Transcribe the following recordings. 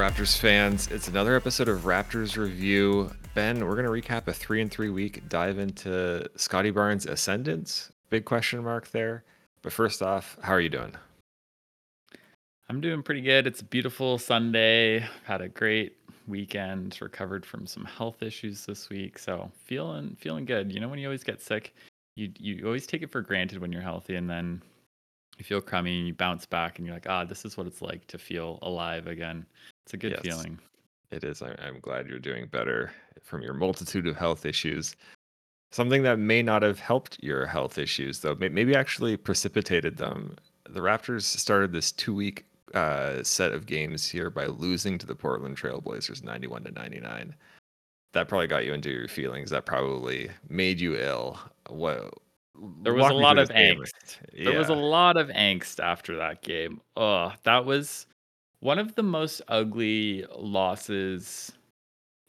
Raptors fans. It's another episode of Raptors Review. Ben, we're going to recap a three and three week dive into Scottie Barnes' ascendance. Big question mark there. But first off, how are you doing? I'm doing pretty good. It's a beautiful Sunday. Had a great weekend. Recovered from some health issues this week, so feeling feeling good. You know, when you always get sick, you you always take it for granted when you're healthy, and then you feel crummy and you bounce back, and you're like, ah, this is what it's like to feel alive again. It's a good Yes. feeling. It is. I'm glad you're doing better from your multitude of health issues. Something that may not have helped your health issues, though, maybe actually precipitated them. The Raptors started this two week uh, set of games here by losing to the Portland Trailblazers 91 to 99. That probably got you into your feelings. That probably made you ill. What? There was walk a lot of angst. There was a lot of angst after that game. Oh, that was one of the most ugly losses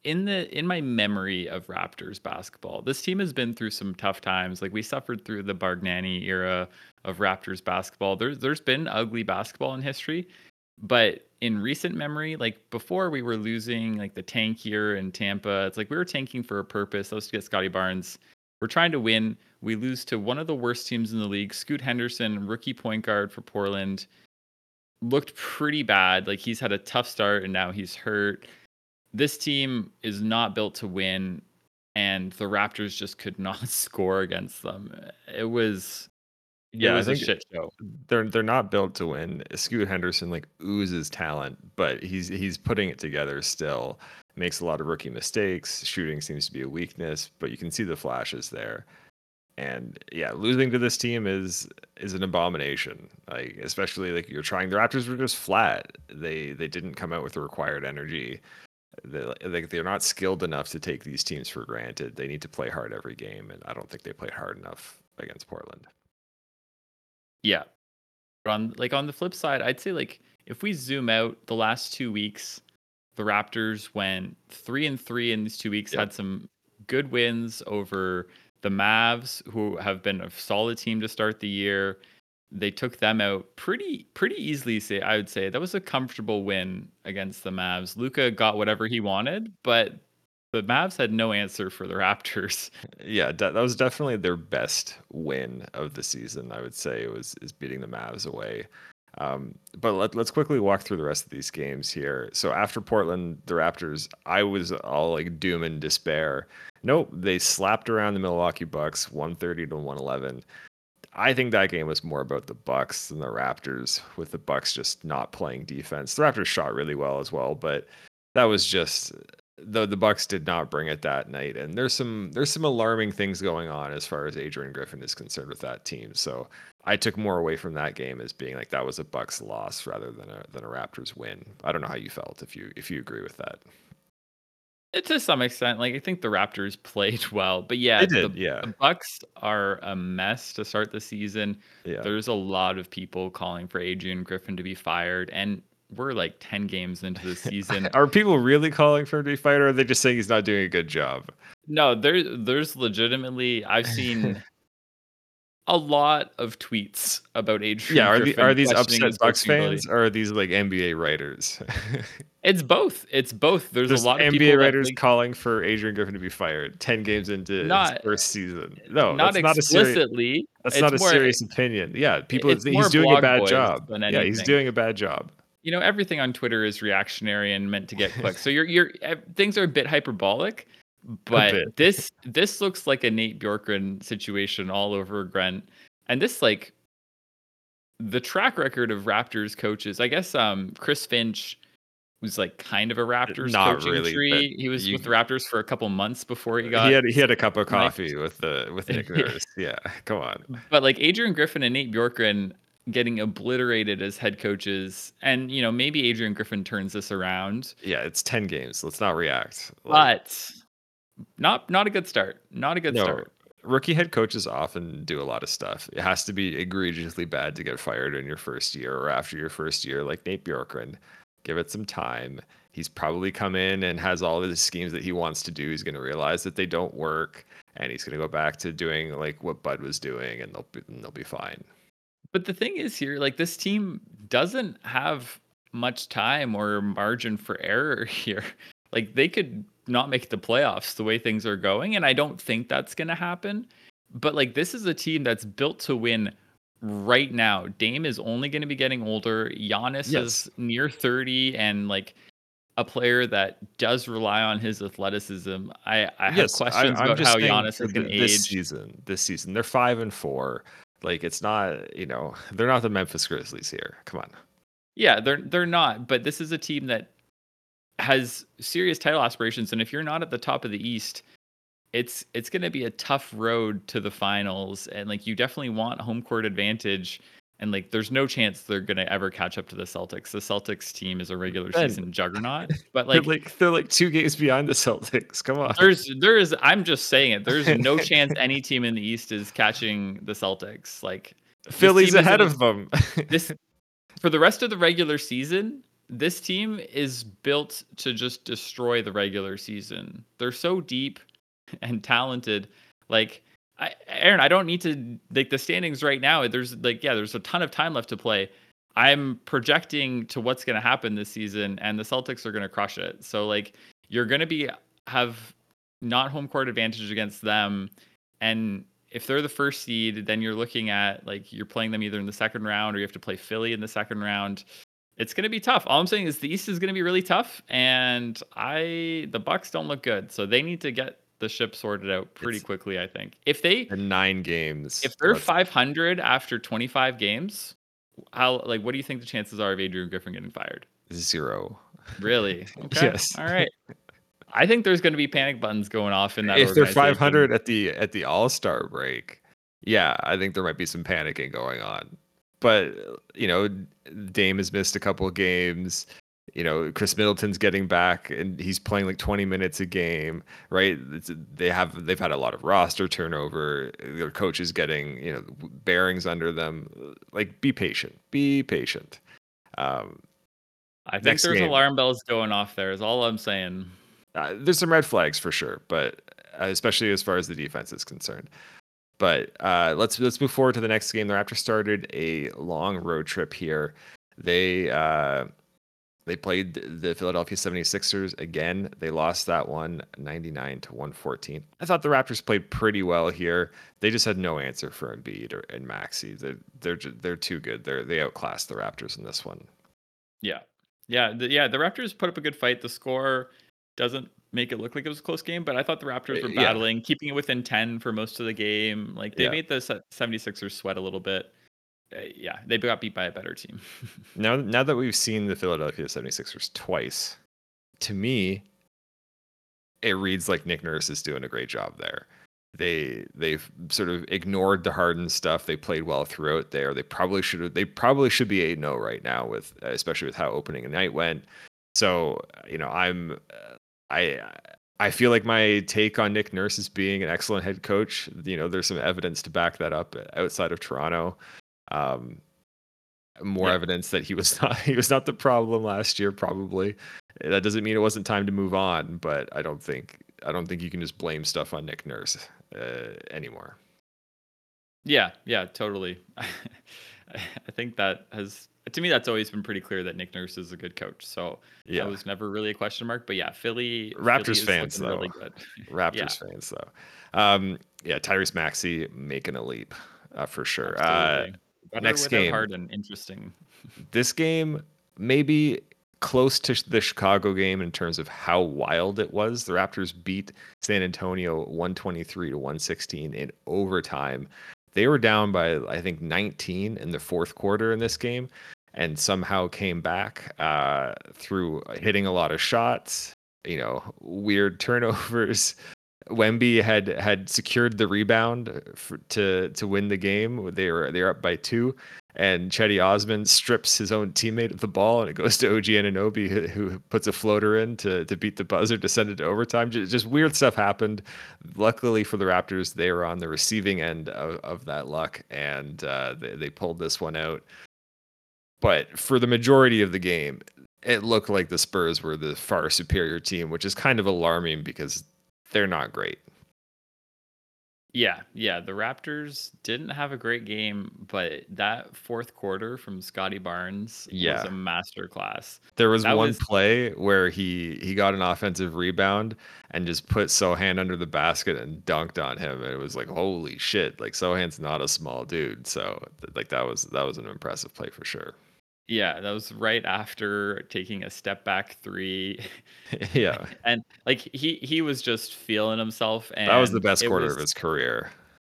in the in my memory of Raptors basketball. This team has been through some tough times. Like we suffered through the Bargnani era of Raptors basketball. There's there's been ugly basketball in history, but in recent memory, like before we were losing like the tank here in Tampa, it's like we were tanking for a purpose. That was to get Scottie Barnes. We're trying to win. We lose to one of the worst teams in the league. Scoot Henderson, rookie point guard for Portland, looked pretty bad. Like he's had a tough start and now he's hurt. This team is not built to win, and the Raptors just could not score against them. It was Yeah, it I was a shit show. they're they're not built to win. Scoot Henderson like oozes talent, but he's he's putting it together still. Makes a lot of rookie mistakes. Shooting seems to be a weakness, but you can see the flashes there. And yeah, losing to this team is is an abomination. Like especially like you're trying. The Raptors were just flat. They they didn't come out with the required energy. They like they're not skilled enough to take these teams for granted. They need to play hard every game, and I don't think they played hard enough against Portland. Yeah. On like on the flip side, I'd say like if we zoom out the last two weeks, the Raptors went three and three in these two weeks, Yep. had some good wins over the Mavs, who have been a solid team to start the year. They took them out pretty pretty easily. Say I would say that was a comfortable win against the Mavs. Luka got whatever he wanted, but the Mavs had no answer for the Raptors. Yeah, that, was definitely their best win of the season. I would say it was is beating the Mavs away. Um, but let, let's quickly walk through the rest of these games here. So after Portland, the Raptors, I was all like doom and despair. Nope, they slapped around the Milwaukee Bucks, 130 to 111. I think that game was more about the Bucks than the Raptors, with the Bucks just not playing defense. The Raptors shot really well as well, but that was just the the Bucks did not bring it that night. And there's some there's some alarming things going on as far as Adrian Griffin is concerned with that team. So I took more away from that game as being like that was a Bucks loss rather than a than a Raptors win. I don't know how you felt if you if you agree with that. It, to some extent, like I think the Raptors played well, but yeah, did, the, yeah. the Bucks are a mess to start the season. Yeah. There's a lot of people calling for Adrian Griffin to be fired, and we're like ten games into the season. Are people really calling for him to be fired or are they just saying he's not doing a good job? no, there, there's legitimately I've seen a lot of tweets about Adrian. Yeah, are, the, are these upset Bucks fans or are these like NBA writers? It's both. It's both. There's, There's a lot of NBA people writers think- calling for Adrian Griffin to be fired 10 games into his first season. No, not that's not a serious explicitly. That's not a more- serious opinion. Yeah, people he's doing a bad job. Yeah, he's doing a bad job. You know everything on Twitter is reactionary and meant to get clicks. so you're you're things are a bit hyperbolic, but bit. this this looks like a Nate Bjorkgren situation all over again. And this like the track record of Raptors coaches. I guess um Chris Finch was like kind of a Raptors Not coaching really, tree. He was you- with the Raptors for a couple months before he got He had he had a cup of coffee with the with Nick Nurse. Yeah, come on. but like Adrian Griffin and Nate Bjorkgren getting obliterated as head coaches, and you know maybe Adrian Griffin turns this around. Yeah, it's 10 games. Let's not react. Like, but not not a good start. Not a good no, start. rookie head coaches often do a lot of stuff. It has to be egregiously bad to get fired in your first year or after your first year, like Nate Bjorkgren. Give it some time. He's probably come in and has all of the schemes that he wants to do. He's going to realize that they don't work, and he's going to go back to doing like what Bud was doing, and they'll be, and they'll be fine. But the thing is here, like this team doesn't have much time or margin for error here. Like they could not make the playoffs the way things are going, and I don't think that's going to happen. But like this is a team that's built to win right now. Dame is only going to be getting older. Giannis yes. is near 30 and like a player that does rely on his athleticism. I, I yes, have questions I, about how Giannis is going to age. This season, this season, they're five and four. Like it's not, you know, they're not the Memphis Grizzlies here. Come on. Yeah, they're they're not. But this is a team that has serious title aspirations, and if you're not at the top of the East, it's it's going to be a tough road to the finals and like you definitely want home court advantage and like there's no chance they're going to ever catch up to the Celtics. The Celtics team is a regular season juggernaut, but like they're like they're like two games behind the Celtics. Come on. There's there is I'm just saying it. There's no chance any team in the East is catching the Celtics. Like Philly's ahead of them. this for the rest of the regular season, this team is built to just destroy the regular season. They're so deep and talented. Like I, Aaron, I don't need to like the standings right now. There's like yeah, there's a ton of time left to play. I'm projecting to what's going to happen this season, and the Celtics are going to crush it. So like you're going to be have not home court advantage against them, and if they're the first seed, then you're looking at like you're playing them either in the second round or you have to play Philly in the second round. It's going to be tough. All I'm saying is the East is going to be really tough, and I the Bucks don't look good, so they need to get the ship sorted out pretty it's quickly. I think if they nine games, if they're five hundred after twenty five games, how like what do you think the chances are of Adrian Griffin getting fired? Zero. Really? Okay. yes. All right. I think there's going to be panic buttons going off in that. If they're 500 at the at the All Star break, yeah, I think there might be some panicking going on. But you know, Dame has missed a couple of games you know Khris Middleton's getting back and he's playing like 20 minutes a game right? It's, they have they've had a lot of roster turnover. Their coach is getting you know bearings under them. Like be patient. Be patient. Um I think there's game, alarm bells going off there is all I'm saying. Uh, there's some red flags for sure but uh, especially as far as the defense is concerned. But uh, let's let's move forward to the next game. The Raptors started a long road trip here. They uh, they played the Philadelphia 76ers again. They lost that one 99 to 114. I thought the Raptors played pretty well here. They just had no answer for Embiid or and Maxey. They're they're they're too good. They're they outclassed the Raptors in this one. Yeah. Yeah, the, yeah, the Raptors put up a good fight. The score doesn't make it look like it was a close game, but I thought the Raptors were uh, battling, yeah. keeping it within 10 for most of the game. Like they yeah. made the 76ers sweat a little bit. Uh, yeah, they got beat by a better team. now, now that we've seen the Philadelphia 76ers twice, to me, it reads like Nick Nurse is doing a great job there. They they've sort of ignored the Harden stuff. They played well throughout there. They probably should have, they probably should be 8-0 right now with especially with how opening night went. So, you know, I'm I I feel like my take on Nick Nurse is being an excellent head coach. You know, there's some evidence to back that up outside of Toronto um, more yeah. evidence that he was not he was not the problem last year. Probably that doesn't mean it wasn't time to move on, but I don't think I don't think you can just blame stuff on Nick Nurse uh, anymore. Yeah, yeah, totally. I think that has to me that's always been pretty clear that Nick Nurse is a good coach. So yeah, that was never really a question mark. But yeah, Philly Raptors Philly fans though. Really Raptors yeah. fans though. Um, yeah, Tyrese Maxey making a leap uh, for sure. Uh, Next game. Harden, interesting. this game maybe close to the Chicago game in terms of how wild it was. The Raptors beat San Antonio 123 to 116 in overtime. They were down by I think 19 in the fourth quarter in this game and somehow came back uh, through hitting a lot of shots, you know, weird turnovers, Wemby had had secured the rebound for, to to win the game. They were they were up by two, and Cedi Osman strips his own teammate of the ball, and it goes to OG Anunoby, who, who puts a floater in to to beat the buzzer to send it to overtime. Just, just, weird stuff happened. Luckily for the Raptors, they were on the receiving end of, of that luck, and uh, they, they pulled this one out. But for the majority of the game, it looked like the Spurs were the far superior team, which is kind of alarming because they're not great. Yeah, yeah. The Raptors didn't have a great game, but that fourth quarter from Scottie Barnes was Yeah. a masterclass. There was That one was play where he he got an offensive rebound and just put Sochan under the basket and dunked on him. And it was like, holy shit! Like Sochan's not a small dude, so like that was that was an impressive play for sure. Yeah, that was right after taking a step back three. yeah, and like he he was just feeling himself and that was the best quarter was of his career.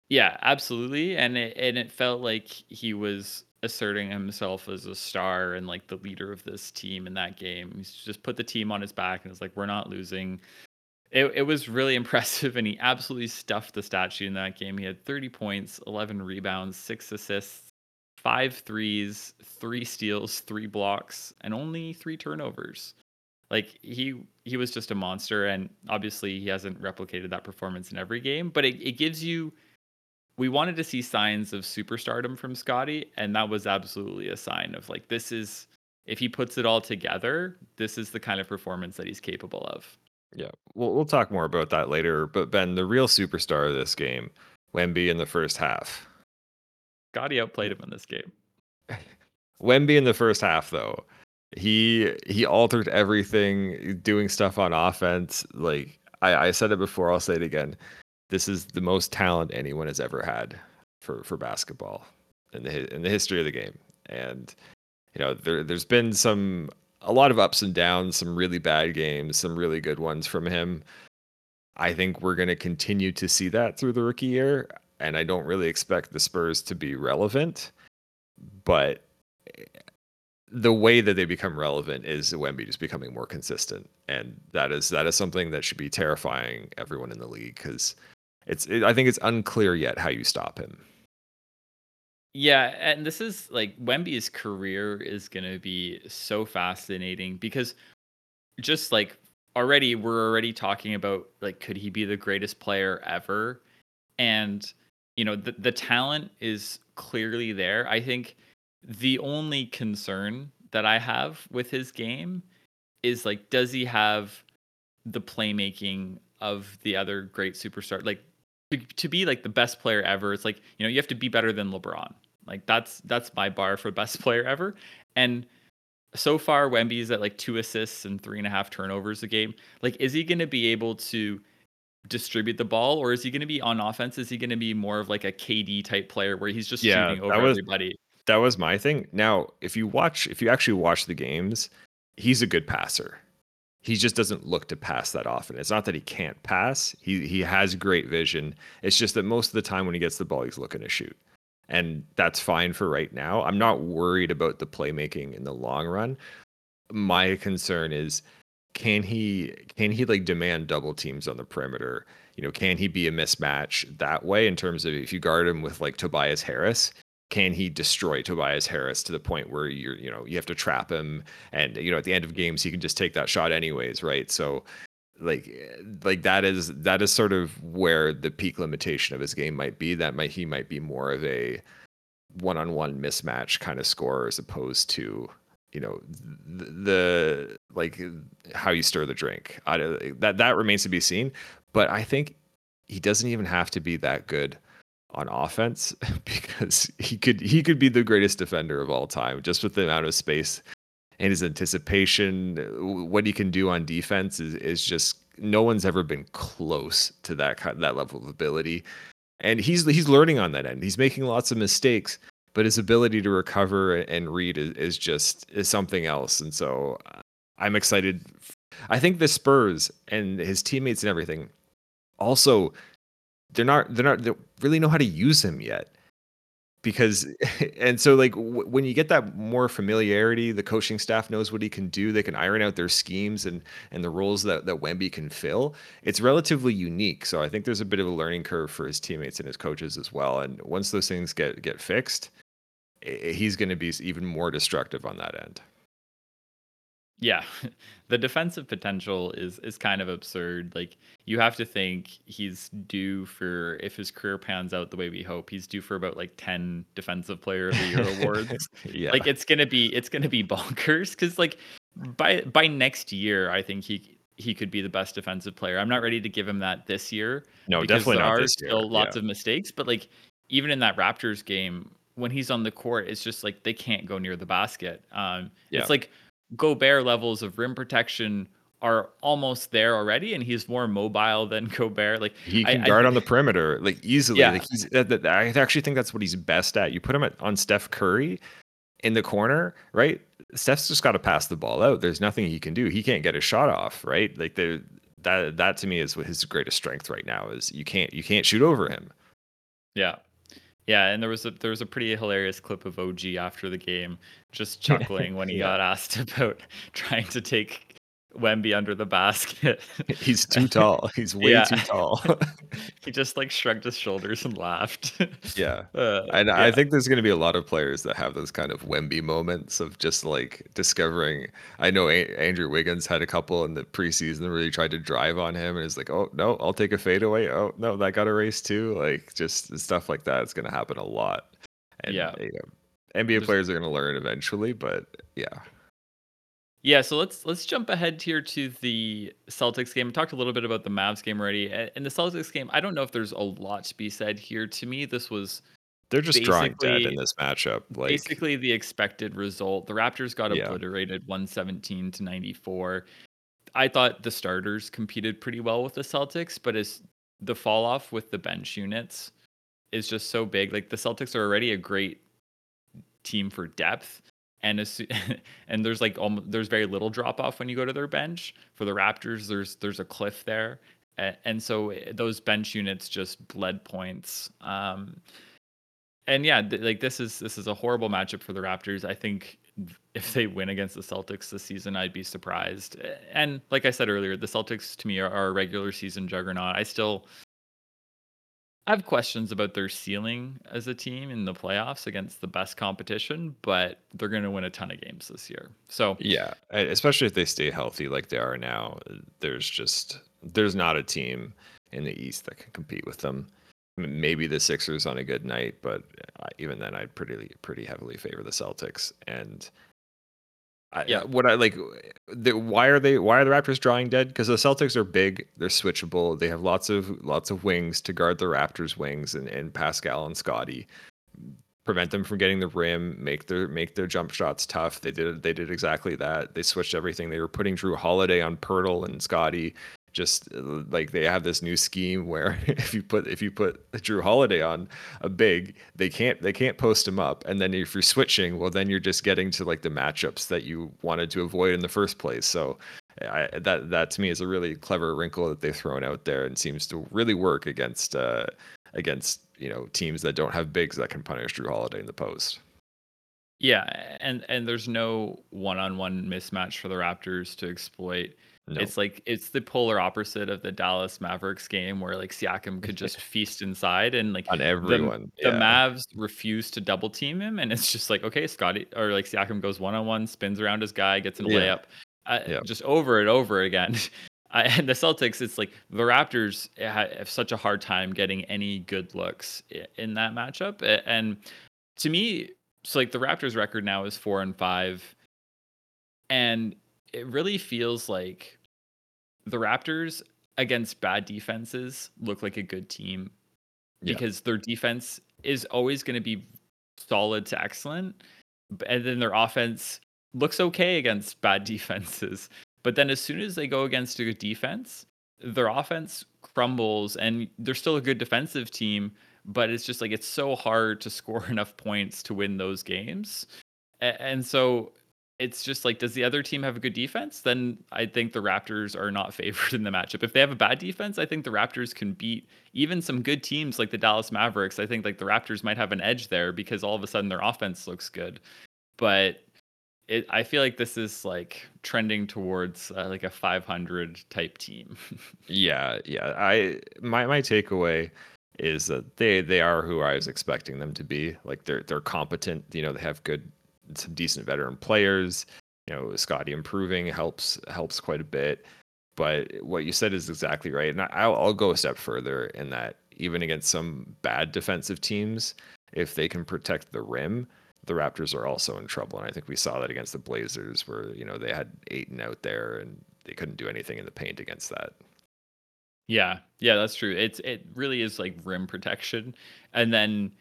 Yeah, absolutely. And it and it felt like he was asserting himself as a star and like the leader of this team in that game. He's just put the team on his back and was like, we're not losing. It, it was really impressive and he absolutely stuffed the stat sheet in that game. He had 30 points, 11 rebounds, six assists, five threes, three steals, three blocks, and only three turnovers. Like he he was just a monster and obviously he hasn't replicated that performance in every game, but it, it gives you we wanted to see signs of superstardom from Scottie, and that was absolutely a sign of like this is if he puts it all together, this is the kind of performance that he's capable of. Yeah, we'll we'll talk more about that later. But Ben, the real superstar of this game, Wemby in the first half. Scottie outplayed him in this game. Wemby in the first half, though, he he altered everything, doing stuff on offense. Like I, I said it before, I'll say it again. This is the most talent anyone has ever had for for basketball in the in the history of the game. And you know, there there's been some a lot of ups and downs, some really bad games, some really good ones from him. I think we're going to continue to see that through the rookie year, and I don't really expect the Spurs to be relevant. But eh, the way that they become relevant is Wemby just becoming more consistent, and that is that is something that should be terrifying everyone in the league because it's it, I think it's unclear yet how you stop him. Yeah, and this is like Wemby's career is going to be so fascinating because just like already we're already talking about like could he be the greatest player ever? And you know, the the talent is clearly there. I think the only concern that I have with his game is like does he have the playmaking of the other great superstar? Like to be like the best player ever it's like you know you have to be better than lebron. Like that's that's my bar for best player ever. And so far wemby's at like two assists and three and a half turnovers a game. Like is he going to be able to distribute the ball or is he going to be on offense is he going to be more of like a kd type player where he's just Yeah, shooting that over was- everybody That was my thing. Now, if you watch, if you actually watch the games, he's a good passer. He just doesn't look to pass that often. It's not that he can't pass. He he has great vision. It's just that most of the time when he gets the ball, he's looking to shoot. And that's fine for right now. I'm not worried about the playmaking in the long run. My concern is can he can he like demand double teams on the perimeter? You know, can he be a mismatch that way in terms of if you guard him with like Tobias Harris, can he destroy Tobias Harris to the point where you're, you know, you have to trap him and you know at the end of games he can just take that shot anyways, right? So like eh, like that is that is sort of where the peak limitation of his game might be. That might he might be more of a one-on-one mismatch kind of scorer as opposed to you know the, the like how you stir the drink. I, that that remains to be seen, but I think he doesn't even have to be that good on offense because he could he could be the greatest defender of all time just with the amount of space and his anticipation. What he can do on defense is, is just no one's ever been close to that that level of ability. And he's he's learning on that end. He's making lots of mistakes but his ability to recover and read is, is just is something else. And so uh, i'm excited i think the spurs and his teammates and everything also they're not they're not they really know how to use him yet. Because and so like w- when you get that more familiarity the coaching staff knows what he can do. They can iron out their schemes and and the roles that that Wemby can fill. It's relatively unique. So i think there's a bit of a learning curve for his teammates and his coaches as well. And once those things get get fixed he's going to be even more destructive on that end Yeah, the defensive potential is is kind of absurd. Like you have to think he's due for if his career pans out the way we hope, he's due for about like 10 defensive player of the year awards. yeah Like it's going to be it's going to be bonkers cuz like by by next year I think he he could be the best defensive player. I'm not ready to give him that this year. No, definitely there not are this year. still lots yeah. of mistakes, but like even in that Raptors game, when he's on the court, it's just like they can't go near the basket. Um, Yeah. It's like Gobert levels of rim protection are almost there already, and he's more mobile than Gobert. Like He can I guard think- on the perimeter like easily. Yeah. Like he's, I actually think that's what he's best at. You put him at, on Steph Curry in the corner, right? Steph's just got to pass the ball out. There's nothing he can do. He can't get a shot off, right? Like the that that to me is what his greatest strength right now is. You can't you can't shoot over him. Yeah. Yeah, and there was a there was a pretty hilarious clip of OG after the game just chuckling when he Yeah. got asked about trying to take Wemby under the basket. He's too tall. He's way Yeah. too tall. he just like shrugged his shoulders and laughed. yeah. Uh, And I think there's going to be a lot of players that have those kind of Wemby moments of just like discovering. I know a- Andrew Wiggins had a couple in the preseason that really tried to drive on him, and it's like, oh no, I'll take a fadeaway. Oh no, that got a race too. Like just stuff like that is going to happen a lot. And, Yeah. you know, NBA There's- players are going to learn eventually, but yeah, Yeah, so let's let's jump ahead here to the Celtics game. We talked a little bit about the Mavs game already. A- In the Celtics game, I don't know if there's a lot to be said here. To me, this was they're just drawing dead Basically- in this matchup. Like basically the expected result. The Raptors got Yeah. obliterated 117 to 94. I thought the starters competed pretty well with the Celtics, but as the fall off with the bench units is just so big. Like the Celtics are already a great team for depth. And as, and there's like almost, there's very little drop off when you go to their bench. For the Raptors, there's there's a cliff there, and so eh, those bench units just bled points. Um, and yeah, th- like this is this is a horrible matchup for the Raptors. I think if they win against the Celtics this season, I'd be surprised. And like I said earlier, the Celtics to me are, are a regular season juggernaut. I still I have questions about their ceiling as a team in the playoffs against the best competition, but they're going to win a ton of games this year. So Yeah, especially if they stay healthy like they are now. There's just there's not a team in the East that can compete with them. Maybe the Sixers on a good night, but uh, even then, I'd pretty pretty heavily favor the Celtics. And I, Yeah. what I like, the, why are they? Why are the Raptors drawing dead? Because the Celtics are big, they're switchable, they have lots of lots of wings to guard the Raptors' wings, and, and Pascal and Scottie prevent them from getting the rim, make their make their jump shots tough. They did they did exactly that. They switched everything. They were putting Jrue Holiday on Poeltl and Scottie. Just uh, like they have this new scheme where if you put if you put Jrue Holiday on a big, they can't they can't post him up. And then if you're switching, well then you're just getting to like the matchups that you wanted to avoid in the first place. So I, that that to me is a really clever wrinkle that they've thrown out there and seems to really work against uh, against you know teams that don't have bigs that can punish Jrue Holiday in the post. yeah, and and there's no one-on-one mismatch for the Raptors to exploit. No. It's like it's the polar opposite of the Dallas Mavericks game where like Siakam could just feast inside and like on everyone. the yeah. Mavs refuse to double team him, and it's just like okay, Scottie or like Siakam goes one on one, spins around his guy, gets in a Yeah. layup, uh, Yep. just over and over again. And the Celtics, it's like the Raptors have such a hard time getting any good looks in that matchup, and to me, so like the Raptors' record now is four and five, and it really feels like the Raptors against bad defenses look like a good team Yeah. because their defense is always going to be solid to excellent and then their offense looks okay against bad defenses but then as soon as they go against a good defense their offense crumbles and they're still a good defensive team but it's just like it's so hard to score enough points to win those games and so it's just like does the other team have a good defense then i think the raptors are not favored in the matchup if they have a bad defense i think the raptors can beat even some good teams like the dallas mavericks i think like the raptors might have an edge there because all of a sudden their offense looks good but it, i feel like this is like trending towards uh, like a 500 type team Yeah, yeah. I my my takeaway is that they they are who I was expecting them to be. Like they're they're competent. You know, they have good, some decent veteran players. You know, Scottie improving helps helps quite a bit. But what you said is exactly right, and I'll I'll go a step further in that even against some bad defensive teams, if they can protect the rim, the Raptors are also in trouble. And I think we saw that against the Blazers, where you know they had Ayton out there and they couldn't do anything in the paint against that. Yeah, yeah, that's true. It's it really is like rim protection, and then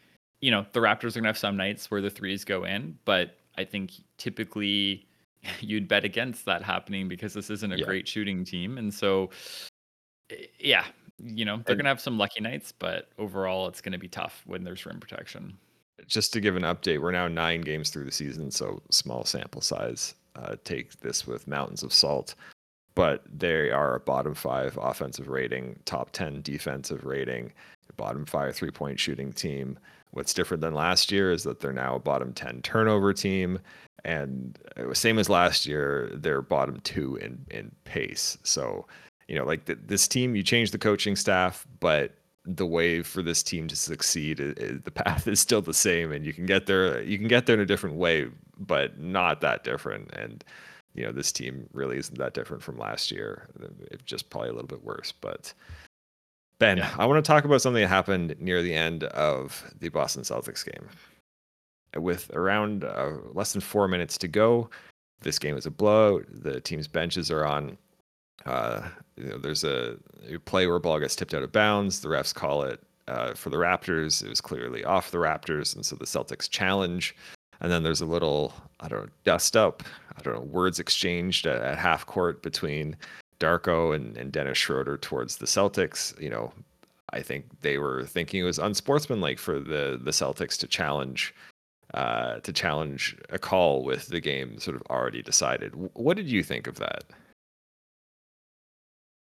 you know the Raptors are gonna have some nights where the threes go in, but I think typically you'd bet against that happening because this isn't a Yeah. great shooting team, and so eh, yeah, you know they're gonna have some lucky nights, but overall it's gonna be tough when there's rim protection. just to give an update, we're now nine games through the season, so small sample size. Uh, take this with mountains of salt, but they are a bottom five offensive rating, top 10 defensive rating, bottom five three point shooting team. What's different than last year is that they're now a bottom 10 turnover team. And it was same as last year, they're bottom two in, in pace. So, you know, like th- this team, you change the coaching staff, but the way for this team to succeed i i- the path is still the same and you can get there you can get there in a different way but not that different and you know this team really isn't that different from last year it's just probably a little bit worse but ben Yeah. i want to talk about something that happened near the end of the boston celtics game with around uh, less than four minutes to go this game is a blowout the team's benches are on uh, you know, there's a, play where a ball gets tipped out of bounds. The refs call it uh, for the Raptors. It was clearly off the Raptors, and so the Celtics challenge. And then there's a little, I don't know, dust up, I don't know, words exchanged at, at half court between Darko and, and Dennis Schroeder towards the Celtics. You know, I think they were thinking it was unsportsmanlike for the the Celtics to challenge uh, to challenge a call with the game sort of already decided. What did you think of that?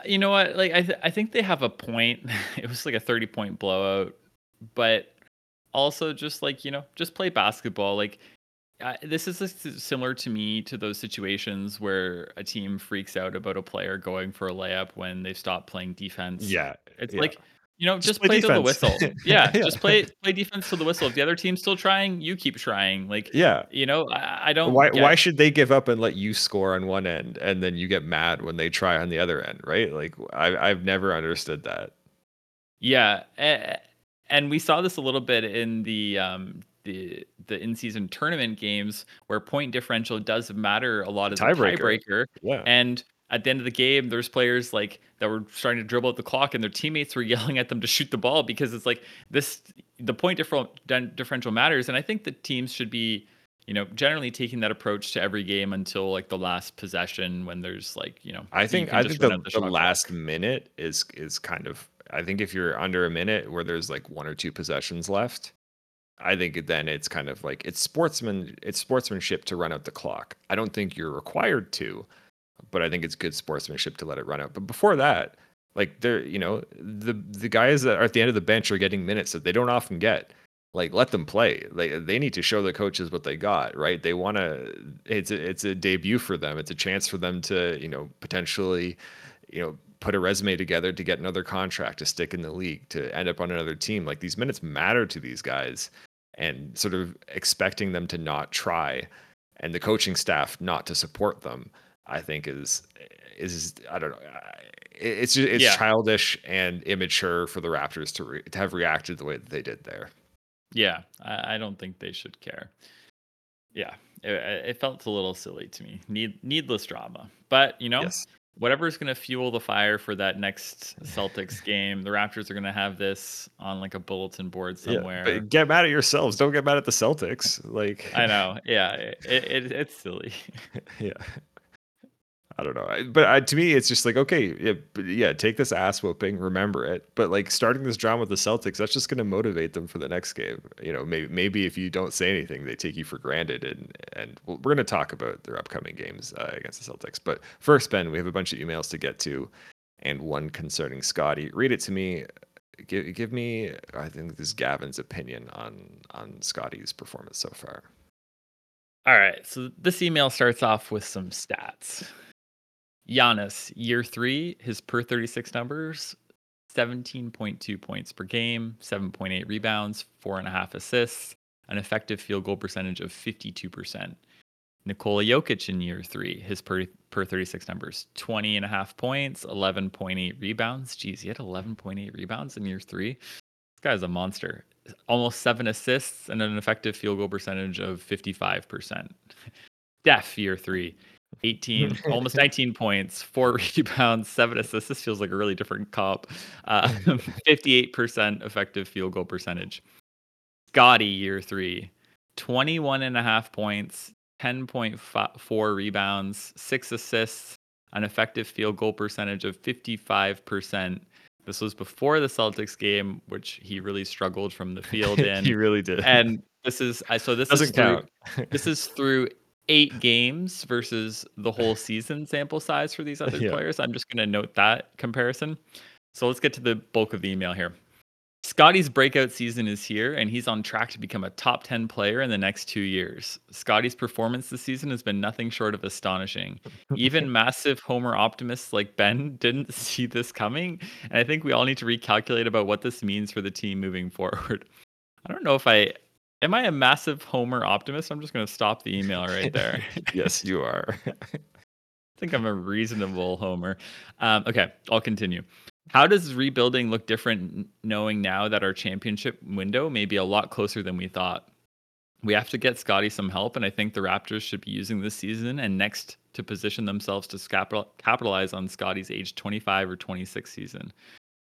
You know what? Like I th- I think they have a point. It was like a 30 point blowout, but also just like, you know, just play basketball. Like This is similar to me to those situations where a team freaks out about a player going for a layup when they've stopped playing defense. Yeah, It's yeah. like, you know, Just just, play play, to the whistle. Yeah, Yeah. just play play defense to the whistle. If the other team's still trying, you keep trying. Like, yeah. you know, I, I don't Why get- why should they give up and let you score on one end and then you get mad when they try on the other end, right? Like I I've never understood that. Yeah, and we saw this a little bit in the um the the in-season tournament games where point differential does matter a lot as a Tiebreaker. tiebreaker. Yeah. And at the end of the game, there's players like that were starting to dribble out the clock, and their teammates were yelling at them to shoot the ball because it's like this the point differential differential matters. And I think the teams should be, you know, generally taking that approach to every game until like the last possession when there's like you know. I think I think run the, the last clock. minute is is kind of I think if you're under a minute where there's like one or two possessions left, I think then it's kind of like it's sportsman it's sportsmanship to run out the clock. I don't think you're required to, but I think it's good sportsmanship to let it run out. But before that, like they're you know the the guys that are at the end of the bench are getting minutes that they don't often get. Like let them play. Like they need to show the coaches what they got, right? They want to. It's a, it's a debut for them. It's a chance for them to you know potentially, you know put a resume together to get another contract to stick in the league to end up on another team. Like these minutes matter to these guys, and sort of expecting them to not try, and the coaching staff not to support them. I think is is I don't know. It's just, it's Yeah. childish and immature for the Raptors to re- to have reacted the way that they did there. Yeah, I, I don't think they should care. Yeah, it, it felt a little silly to me. Need needless drama, but you know, Yes. Whatever's going to fuel the fire for that next Celtics game, the Raptors are going to have this on like a bulletin board Yeah, somewhere. but get mad at yourselves. Don't get mad at the Celtics. Like I know. Yeah, it, it, it's silly. yeah. I don't know, but I, to me, it's just like okay, yeah, yeah, take this ass whooping, remember it. But like starting this drama with the Celtics, that's just going to motivate them for the next game. You know, maybe maybe if you don't say anything, they take you for granted, and and we're going to talk about their upcoming games uh, against the Celtics. But first, Ben, we have a bunch of emails to get to, and one concerning Scottie. Read it to me. Give give me, I think this is Gavin's opinion on on Scottie's performance so far. All right, so this email starts off with some stats. Giannis, year three, his per 36 numbers 17.2 points per game, 7.8 rebounds, four and a half assists, an effective field goal percentage of 52%. Nikola Jokic in year three, his per, per 36 numbers 20 and a half points, 11.8 rebounds. Geez, he had 11.8 rebounds in year three. This guy's a monster. Almost seven assists and an effective field goal percentage of 55%. Def year three, 18, almost 19 points, four rebounds, seven assists. This feels like a really different cop. Uh, 58% effective field goal percentage. Scottie, year three, 21 and a half points, 10.4 rebounds, six assists, an effective field goal percentage of 55%. This was before the Celtics game, which he really struggled from the field in. he really did. And this is I so this doesn't is count. Through, this is through eight games versus the whole season sample size for these other yeah. players. I'm just going to note that comparison. So let's get to the bulk of the email here. Scottie's breakout season is here, and he's on track to become a top 10 player in the next two years. Scottie's performance this season has been nothing short of astonishing. Even massive Homer optimists like Ben didn't see this coming, and I think we all need to recalculate about what this means for the team moving forward. I don't know if I am I a massive Homer optimist. I'm just going to stop the email right there. yes, you are. I think I'm a reasonable Homer. Um, okay, I'll continue. How does rebuilding look different knowing now that our championship window may be a lot closer than we thought? We have to get Scottie some help, and I think the Raptors should be using this season and next to position themselves to capital- capitalize on Scottie's age 25 or 26 season.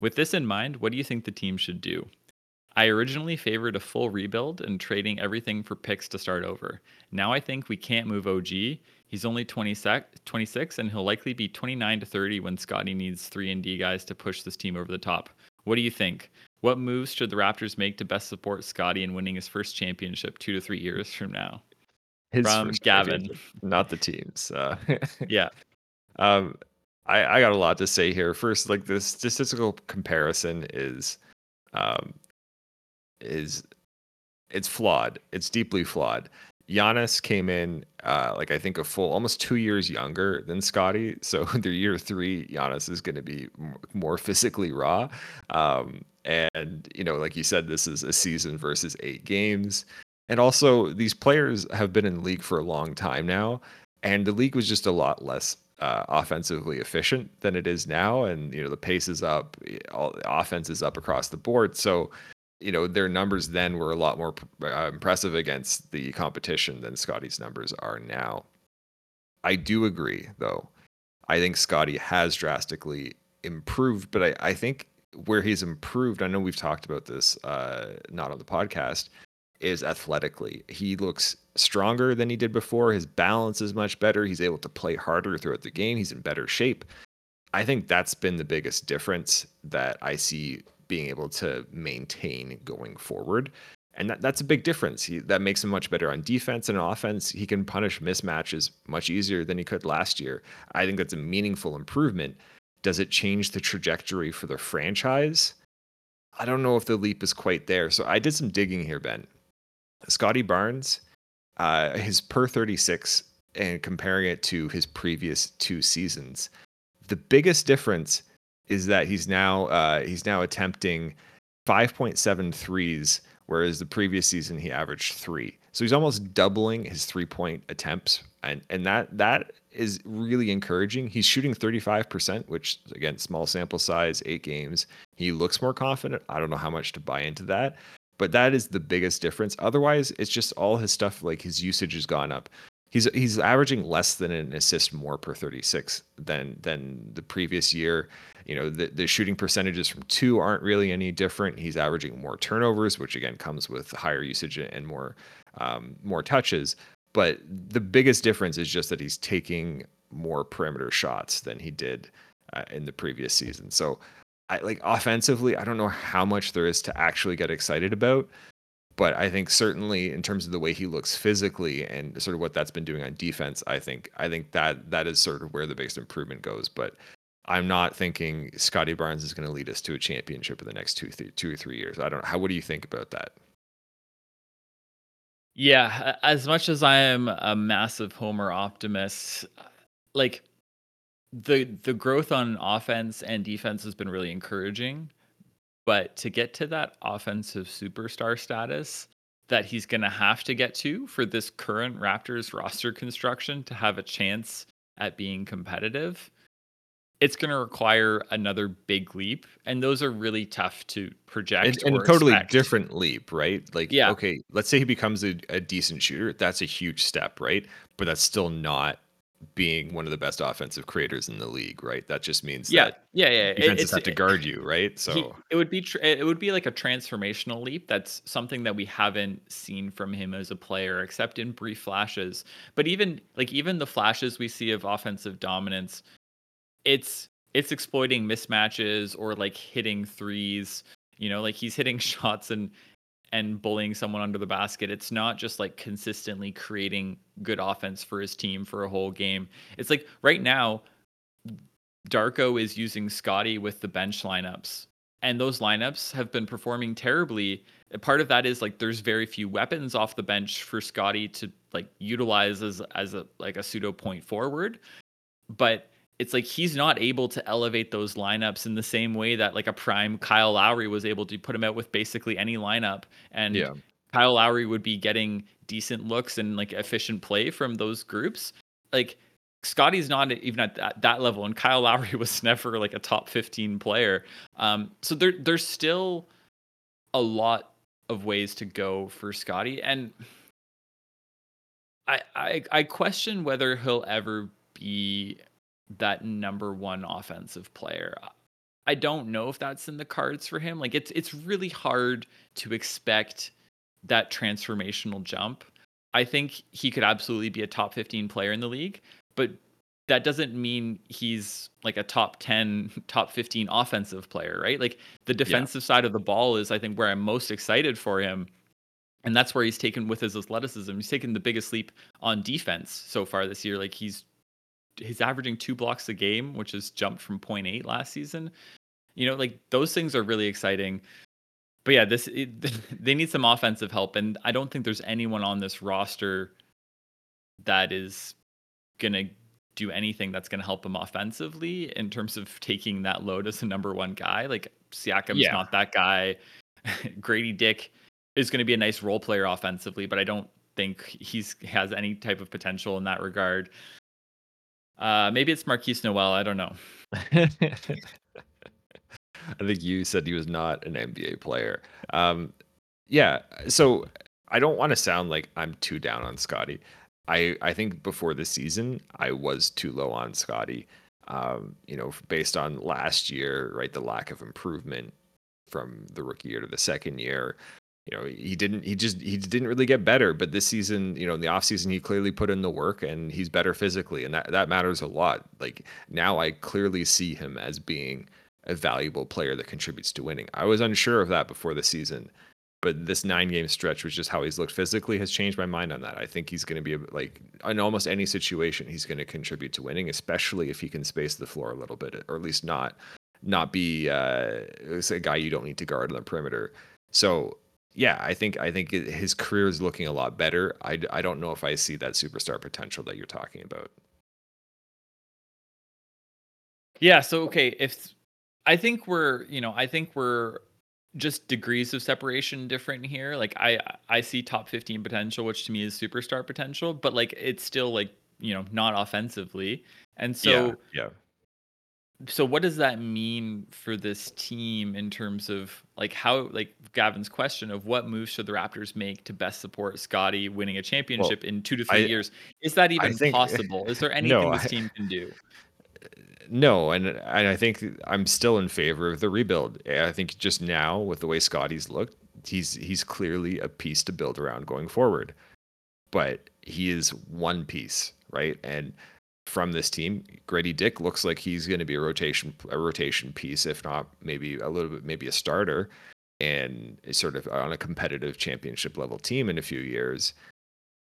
With this in mind, what do you think the team should do? I originally favored a full rebuild and trading everything for picks to start over. Now I think we can't move OG. He's only 20 sec- 26 and he'll likely be 29 to 30 when Scottie needs 3 and D guys to push this team over the top. What do you think? What moves should the Raptors make to best support Scottie in winning his first championship 2 to 3 years from now? His from Gavin, not the teams. Uh, yeah. Um I, I got a lot to say here. First, like the statistical comparison is um, is it's flawed. It's deeply flawed. Giannis came in uh, like I think a full almost two years younger than Scottie. So their year three, Giannis is going to be more physically raw. Um, and you know, like you said, this is a season versus eight games. And also, these players have been in league for a long time now, and the league was just a lot less uh, offensively efficient than it is now. And you know, the pace is up, all the offense is up across the board. So you know their numbers then were a lot more uh, impressive against the competition than Scottie's numbers are now. I do agree though. I think Scottie has drastically improved, but I, I think where he's improved, I know we've talked about this uh, not on the podcast, is athletically. He looks stronger than he did before. His balance is much better. He's able to play harder throughout the game. He's in better shape. I think that's been the biggest difference that I see being able to maintain going forward. And that, that's a big difference. He, that makes him much better on defense and offense. He can punish mismatches much easier than he could last year. I think that's a meaningful improvement. Does it change the trajectory for the franchise? I don't know if the leap is quite there. So I did some digging here, Ben. Scottie Barnes, uh, his per 36, and comparing it to his previous two seasons, the biggest difference is that he's now uh, he's now attempting 5.7 threes, whereas the previous season he averaged three. So he's almost doubling his three point attempts, and and that that is really encouraging. He's shooting 35%, which again, small sample size, eight games. He looks more confident. I don't know how much to buy into that, but that is the biggest difference. Otherwise, it's just all his stuff. Like his usage has gone up he's he's averaging less than an assist more per 36 than than the previous year. You know, the, the shooting percentages from two aren't really any different. He's averaging more turnovers, which again comes with higher usage and more um, more touches. But the biggest difference is just that he's taking more perimeter shots than he did uh, in the previous season. So, I like offensively, I don't know how much there is to actually get excited about but I think certainly in terms of the way he looks physically and sort of what that's been doing on defense, I think I think that that is sort of where the biggest improvement goes. But I'm not thinking Scottie Barnes is going to lead us to a championship in the next two, two or three years. I don't. Know. How? What do you think about that? Yeah, as much as I am a massive Homer optimist, like the the growth on offense and defense has been really encouraging. But to get to that offensive superstar status that he's going to have to get to for this current Raptors roster construction to have a chance at being competitive, it's going to require another big leap. And those are really tough to project. And, and a totally expect. different leap, right? Like, yeah. okay, let's say he becomes a, a decent shooter. That's a huge step, right? But that's still not being one of the best offensive creators in the league, right? That just means Yeah, that yeah, yeah. Defenses it's have to guard you, right? So he, it would be tr- it would be like a transformational leap. That's something that we haven't seen from him as a player, except in brief flashes. But even like even the flashes we see of offensive dominance, it's it's exploiting mismatches or like hitting threes. You know, like he's hitting shots and and bullying someone under the basket. It's not just like consistently creating good offense for his team for a whole game. It's like right now, Darko is using Scottie with the bench lineups, and those lineups have been performing terribly. Part of that is like there's very few weapons off the bench for Scottie to like utilize as as a like a pseudo point forward, but it's like he's not able to elevate those lineups in the same way that like a prime Kyle Lowry was able to put him out with basically any lineup and yeah, Kyle Lowry would be getting decent looks and like efficient play from those groups. Like Scottie's not even at that, that level, and Kyle Lowry was never like a top 15 player. Um, so there there's still a lot of ways to go for Scottie, and I I, I question whether he'll ever be that number one offensive player. I don't know if that's in the cards for him. Like it's it's really hard to expect that transformational jump. I think he could absolutely be a top 15 player in the league, but that doesn't mean he's like a top 10, top 15 offensive player, right? Like the defensive yeah. side of the ball is I think where I'm most excited for him. And that's where he's taken with his athleticism. He's taken the biggest leap on defense so far this year. Like he's he's averaging two blocks a game, which has jumped from 0.8 last season. You know, like those things are really exciting. But yeah, this it, they need some offensive help, and I don't think there's anyone on this roster that is gonna do anything that's gonna help him offensively in terms of taking that load as a number one guy. Like Siakam's yeah. not that guy. Gradey Dick is going to be a nice role player offensively, but I don't think he's has any type of potential in that regard. Uh, maybe it's Markquis Nowell. I don't know. I think you said he was not an NBA player. Um, yeah. So I don't want to sound like I'm too down on Scottie. I, I think before the season, I was too low on Scottie. Um, you know, based on last year, right? The lack of improvement from the rookie year to the second year you know he didn't he just he didn't really get better but this season you know in the offseason he clearly put in the work and he's better physically and that that matters a lot. Like now i clearly see him as being a valuable player that contributes to winning. I was unsure of that before the season but this nine game stretch which is how he's looked physically has changed my mind on that. I think he's going to be like in almost any situation he's going to contribute to winning especially if he can space the floor a little bit or at least not not be uh, a guy you don't need to guard on the perimeter. So yeah, I think I think his career is looking a lot better. I, I don't know if I see that superstar potential that you're talking about. Yeah, so okay, if I think we're, you know, I think we're just degrees of separation different here. Like I I see top 15 potential, which to me is superstar potential, but like it's still like, you know, not offensively. And so yeah, yeah so what does that mean for this team in terms of like how like Gavin's question of what moves should the Raptors make to best support Scottie winning a championship well, in two to three I, years? Is that even think, possible? Is there anything no, this team can do? No, and and I think I'm still in favor of the rebuild. I think just now with the way Scottie's looked, he's he's clearly a piece to build around going forward. But he is one piece, right? And from this team. Gradey Dick looks like he's going to be a rotation a rotation piece, if not maybe a little bit maybe a starter, and sort of on a competitive championship level team in a few years.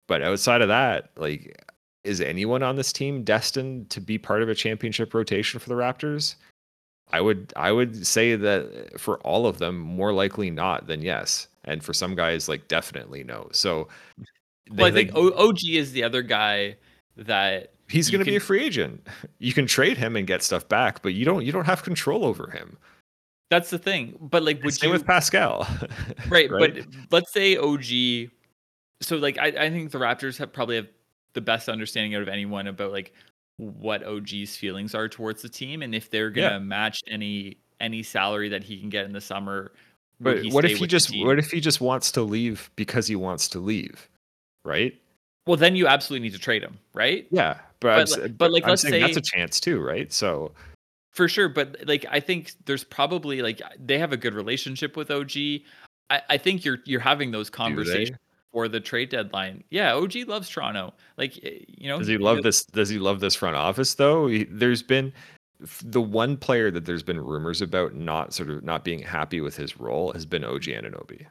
But outside of that, like, is anyone on this team destined to be part of a championship rotation for the Raptors? I would I would say that for all of them, more likely not than yes, and for some guys, like definitely no. So, well, I think OG is the other guy that he's going to be a free agent. You can trade him and get stuff back, but you don't you don't have control over him. That's the thing. But like, would Same you with Pascal? right, right, But let's say OG. So like, I, I think the Raptors have probably have the best understanding out of anyone about like what OG's feelings are towards the team, and if they're gonna yeah. match any any salary that he can get in the summer. But what if he just what if he just wants to leave because he wants to leave, right? Well, then you absolutely need to trade him, right? Yeah, but, But I'm, li- but, like, I'm let's saying that's a chance too, right? So For sure, but like I think there's probably like they have a good relationship with OG. I, I think you're you're having those conversations for the trade deadline. Yeah, OG loves Toronto. Like eh, you know, Does he love this? Does he love this front office though? He, there's been the one player that there's been rumors about not sort of not being happy with his role has been OG Anunoby.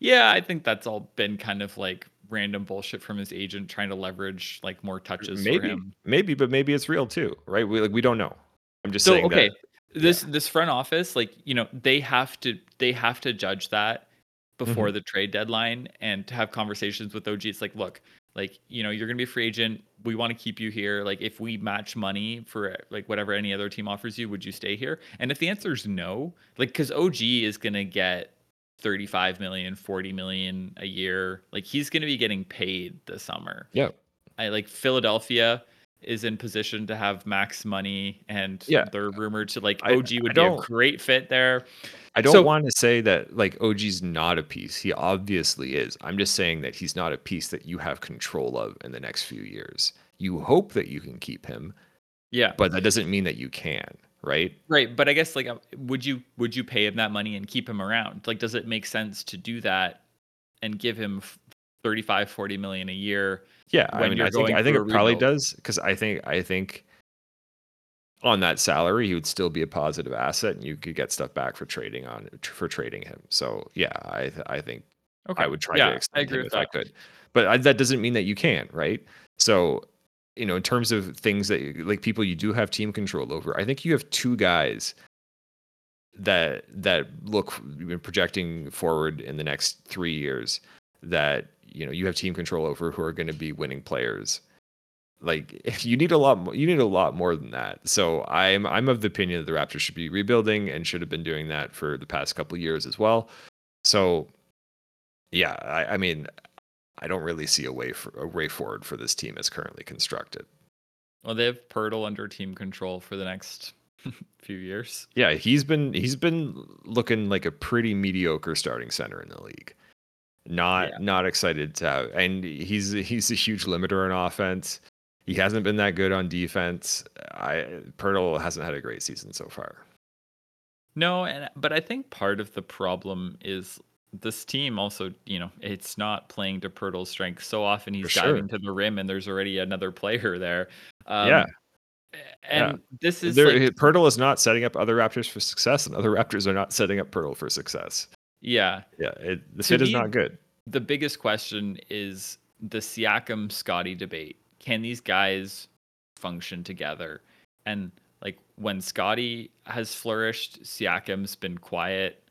Yeah, I think that's all been kind of like random bullshit from his agent trying to leverage like more touches for Maybe, him. maybe, but maybe it's real too, right? We like we don't know. I'm just So saying okay, that. this this front office, like you know, they have to they have to judge that before Mm-hmm. the trade deadline and to have conversations with OG. It's like, look, like you know, you're gonna be a free agent. We want to keep you here. Like if we match money for like whatever any other team offers you, would you stay here? And if the answer is no, like because OG is gonna get 35 million, 40 million a year. Like he's gonna be getting paid this summer. Yeah, I like Philadelphia is in position to have max money and Yeah. they're rumored to like I- OG would I be a great fit there. I don't So- want to say that like OG's not a piece. He obviously is. I'm just saying that he's not a piece that you have control of in the next few years. You hope that you can keep him, Yeah. but that doesn't mean that you can, right? Right, but I guess like uh, would you would you pay him that money and keep him around? Like does it make sense to do that and give him f- 35 40 million a year? Yeah, I mean, I think I think it probably does because I think I think on that salary he would still be a positive asset, and you could get stuff back for trading on for trading him. So yeah, I th- I think Okay. I would try yeah, to I extend agree him if I could, but I, that doesn't mean that you can, right? So you know, in terms of things that like people you do have team control over, I think you have two guys that that look projecting forward in the next three years that you know you have team control over who are going to be winning players. Like if you need a lot more you need a lot more than that. So i'm i'm of the opinion that the raptors should be rebuilding and should have been doing that for the past couple of years as well. So yeah i, I mean i don't really see a way for a way forward for this team as currently constructed. Well, they have Poeltl under team control for the next few years. yeah he's been he's been looking like a pretty mediocre starting center in the league. Not Yeah. not excited to have and he's he's a huge limiter on offense. He hasn't been that good on defense. I Poeltl hasn't had a great season so far. No, and but I think part of the problem is this team also, you know, it's not playing to Poeltl's strength. So often he's For sure. diving to the rim and there's already another player there. Um, Yeah. And this is there, like, Poeltl is not setting up other Raptors for success, and other Raptors are not setting up Pirtle for success. yeah, Yeah, it, the To fit is not good. the biggest question is the Siakam Scottie debate. Can these guys function together? And like when Scottie has flourished, Siakam's been quiet.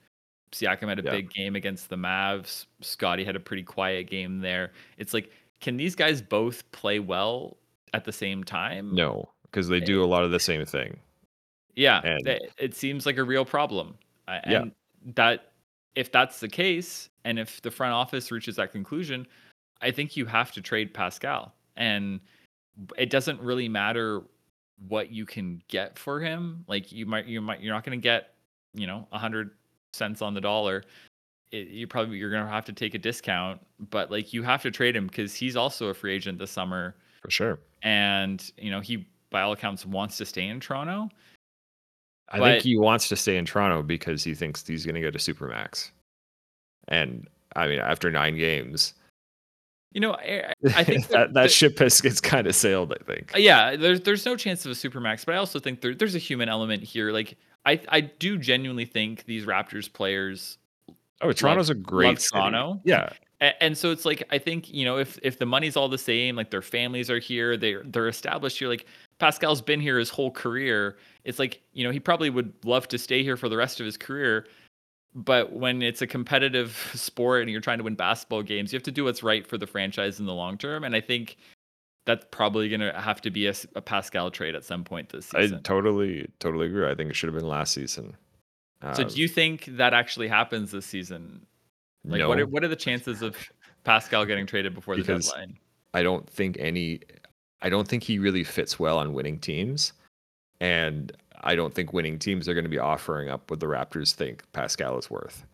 Siakam had a Yeah. big game against the Mavs. Scottie had a pretty quiet game there. It's like, can these guys both play well at the same time? No, because they do a lot of the same thing. Yeah, And- it seems like a real problem. Uh, Yeah. That if that's the case, and if the front office reaches that conclusion, I think you have to trade Pascal. And it doesn't really matter what you can get for him. Like you might, you might, you're not going to get, you know, a hundred cents on the dollar. It, you probably you're going to have to take a discount, but like you have to trade him because he's also a free agent this summer For sure. and you know he by all accounts wants to stay in Toronto. I But- think he wants to stay in Toronto because he thinks he's going to go to Supermax. And I mean, after nine games, You know, I, I think that, that ship has gets kind of sailed. I think. Yeah, there's there's no chance of a supermax, but I also think there, there's a human element here. Like I I do genuinely think these Raptors players, Oh, Toronto's a great. Toronto. Yeah, and so it's like I think you know if if the money's all the same, like their families are here, they they're established here. Like Pascal's been here his whole career. It's like you know he probably would love to stay here for the rest of his career. But when it's a competitive sport and you're trying to win basketball games, you have to do what's right for the franchise in the long term. And I think that's probably going to have to be a Pascal trade at some point this season. I totally totally agree. I think it should have been last season. so Um, do you think that actually happens this season? Like, no, what are, what are the chances of Pascal getting traded before the Because- deadline? I don't think any. I don't think he really fits well on winning teams, and I don't think winning teams are going to be offering up what the Raptors think Pascal is worth.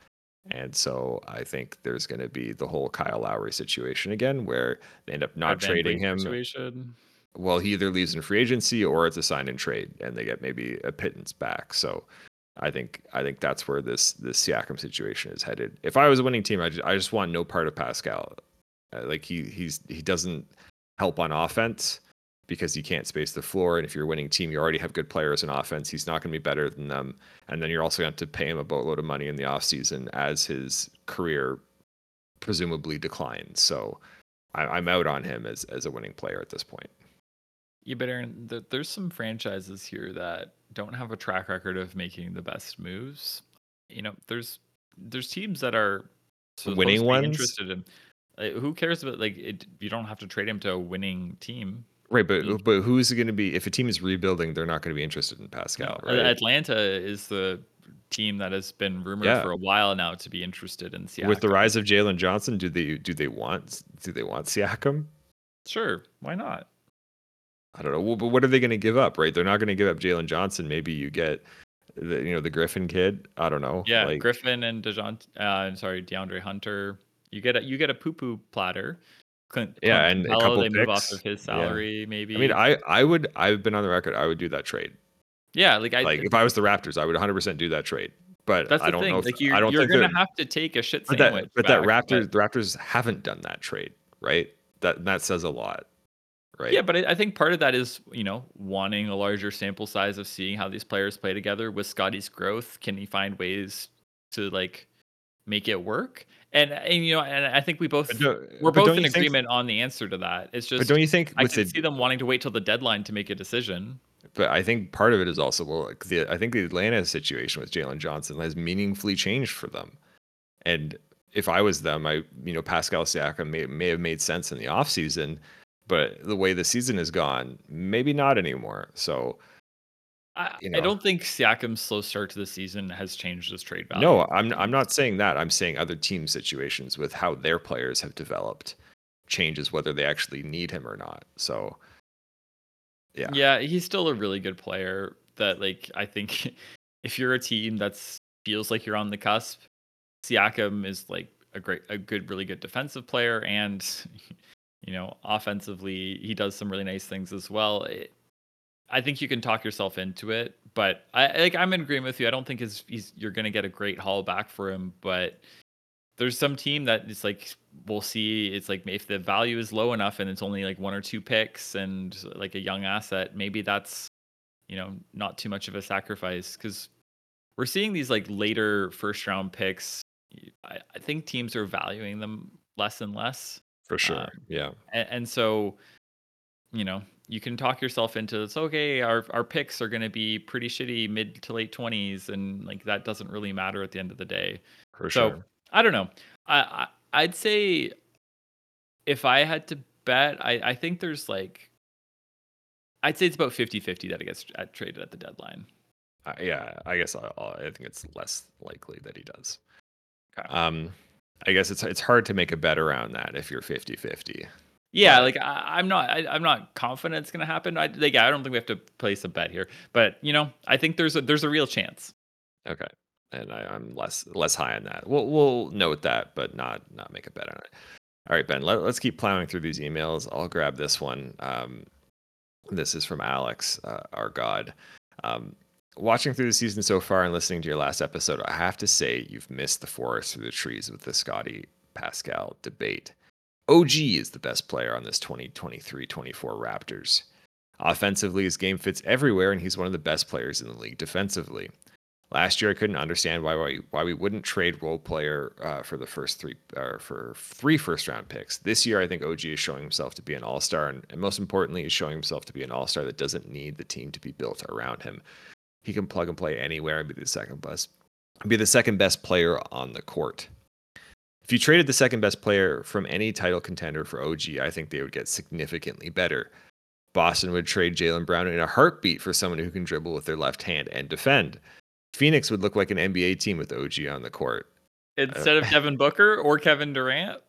And so I think there's going to be the whole Kyle Lowry situation again, where they end up not trading him. Situation. Well, he either leaves in free agency or it's a sign and trade, and they get maybe a pittance back. So I think I think that's where this this Siakam situation is headed. If I was a winning team, I just, I just want no part of Pascal. Uh, like he he's he doesn't help on offense because he can't space the floor. And if you're a winning team, you already have good players in offense. He's not going to be better than them. And then you're also going to have to pay him a boatload of money in the offseason as his career presumably declines. So I, I'm out on him as as a winning player at this point. Yeah, but Aaron, th- there's some franchises here that don't have a track record of making the best moves. You know, there's there's teams that are Winning ones? interested in. Like, who cares about like it? You don't have to trade him to a winning team. Right, but Mm. but who's going to be if a team is rebuilding, they're not going to be interested in Pascal, right? Atlanta is the team that has been rumored Yeah. for a while now to be interested in Siakam. With the rise of Jalen Johnson, do they do they want do they want Siakam? sure, why not? I don't know. Well, but what are they going to give up? Right, they're not going to give up Jalen Johnson. Maybe you get the you know the Griffin kid. I don't know. Yeah, like, Griffin and Dejounte, uh, I'm sorry, DeAndre Hunter. You get a you get a poo poo platter. Clint, Yeah, Clint and a couple they move off of his Yeah. salary, maybe. I mean, I I would I've been on the record. I would do that trade. yeah, like I Like if I was the Raptors, I would 100 percent do that trade. But that's the I don't thing. know. If, like you're, I don't you're gonna have to take a shit But sandwich. that but that back, Raptors the Raptors haven't done that trade, right? That that says a lot, right? Yeah, but I I think part of that is you know wanting a larger sample size of seeing how these players play together. With Scottie's growth, can he find ways to like make it work? And uh, and you know, and I think we both uh, we're both in agreement on the answer to that. It's But just don't you think I can the see them wanting to wait till the deadline to make a decision. But I think part of it is also well, like the I think the Atlanta situation with Jalen Johnson has meaningfully changed for them. And if I was them, I you know Pascal Siakam may may have made sense in the offseason, but the way the season has gone, maybe not anymore. So I, You I know. don't think Siakam's slow start to the season has changed his trade value. no, I'm I'm not saying that. I'm saying other team situations with how their players have developed changes whether they actually need him or not. So yeah. Yeah, he's still a really good player. That like I think if you're a team that's feels like you're on the cusp, Siakam is like a great, a good, really good defensive player, and you know offensively he does some really nice things as well. It, I think you can talk yourself into it, but I like I'm in agreement with you. I don't think is he's you're gonna get a great haul back for him, but there's some team that it's like we'll see it's like if the value is low enough and it's only like one or two picks and like a young asset maybe that's you know not too much of a sacrifice because we're seeing these like later first round picks I, I think teams are valuing them less and less For sure. Um, yeah. and, and so you know you can talk yourself into it's okay our, our picks are going to be pretty shitty mid to late 20s and like that doesn't really matter at the end of the day For so sure. I don't know. I, I I'd say if I had to bet, I I think there's like I'd say it's about 50-50 that it gets uh, traded at the deadline. Uh, yeah, I guess I, I think it's less likely that he does. Okay. Um, I guess it's it's hard to make a bet around that if you're 50-50. Yeah, like I, I'm not I, I'm not confident it's gonna happen. I like I don't think we have to place a bet here, but you know I think there's a there's a real chance. Okay, and I, I'm less less high on that. We'll we'll note that, but not not make a bet on it. All right, Ben. Let, let's keep plowing through these emails. I'll grab this one. Um, this is from Alex, uh, our god. Um, watching through the season so far and listening to your last episode, I have to say you've missed the forest through the trees with the Scottie Pascal debate. OG is the best player on this 2023-24 Raptors. Offensively, his game fits everywhere, and he's one of the best players in the league defensively. Last year, I couldn't understand why why, why we wouldn't trade role player uh, for the first three or for three first round picks. This year, I think OG is showing himself to be an all star, and, and most importantly, is showing himself to be an all star that doesn't need the team to be built around him. He can plug and play anywhere and be the second best, be the second best player on the court. If you traded the second best player from any title contender for OG, I think they would get significantly better. Boston would trade Jaylen Brown in a heartbeat for someone who can dribble with their left hand and defend. Phoenix would look like an NBA team with OG on the court. Instead of uh, Devin Booker or Kevin Durant.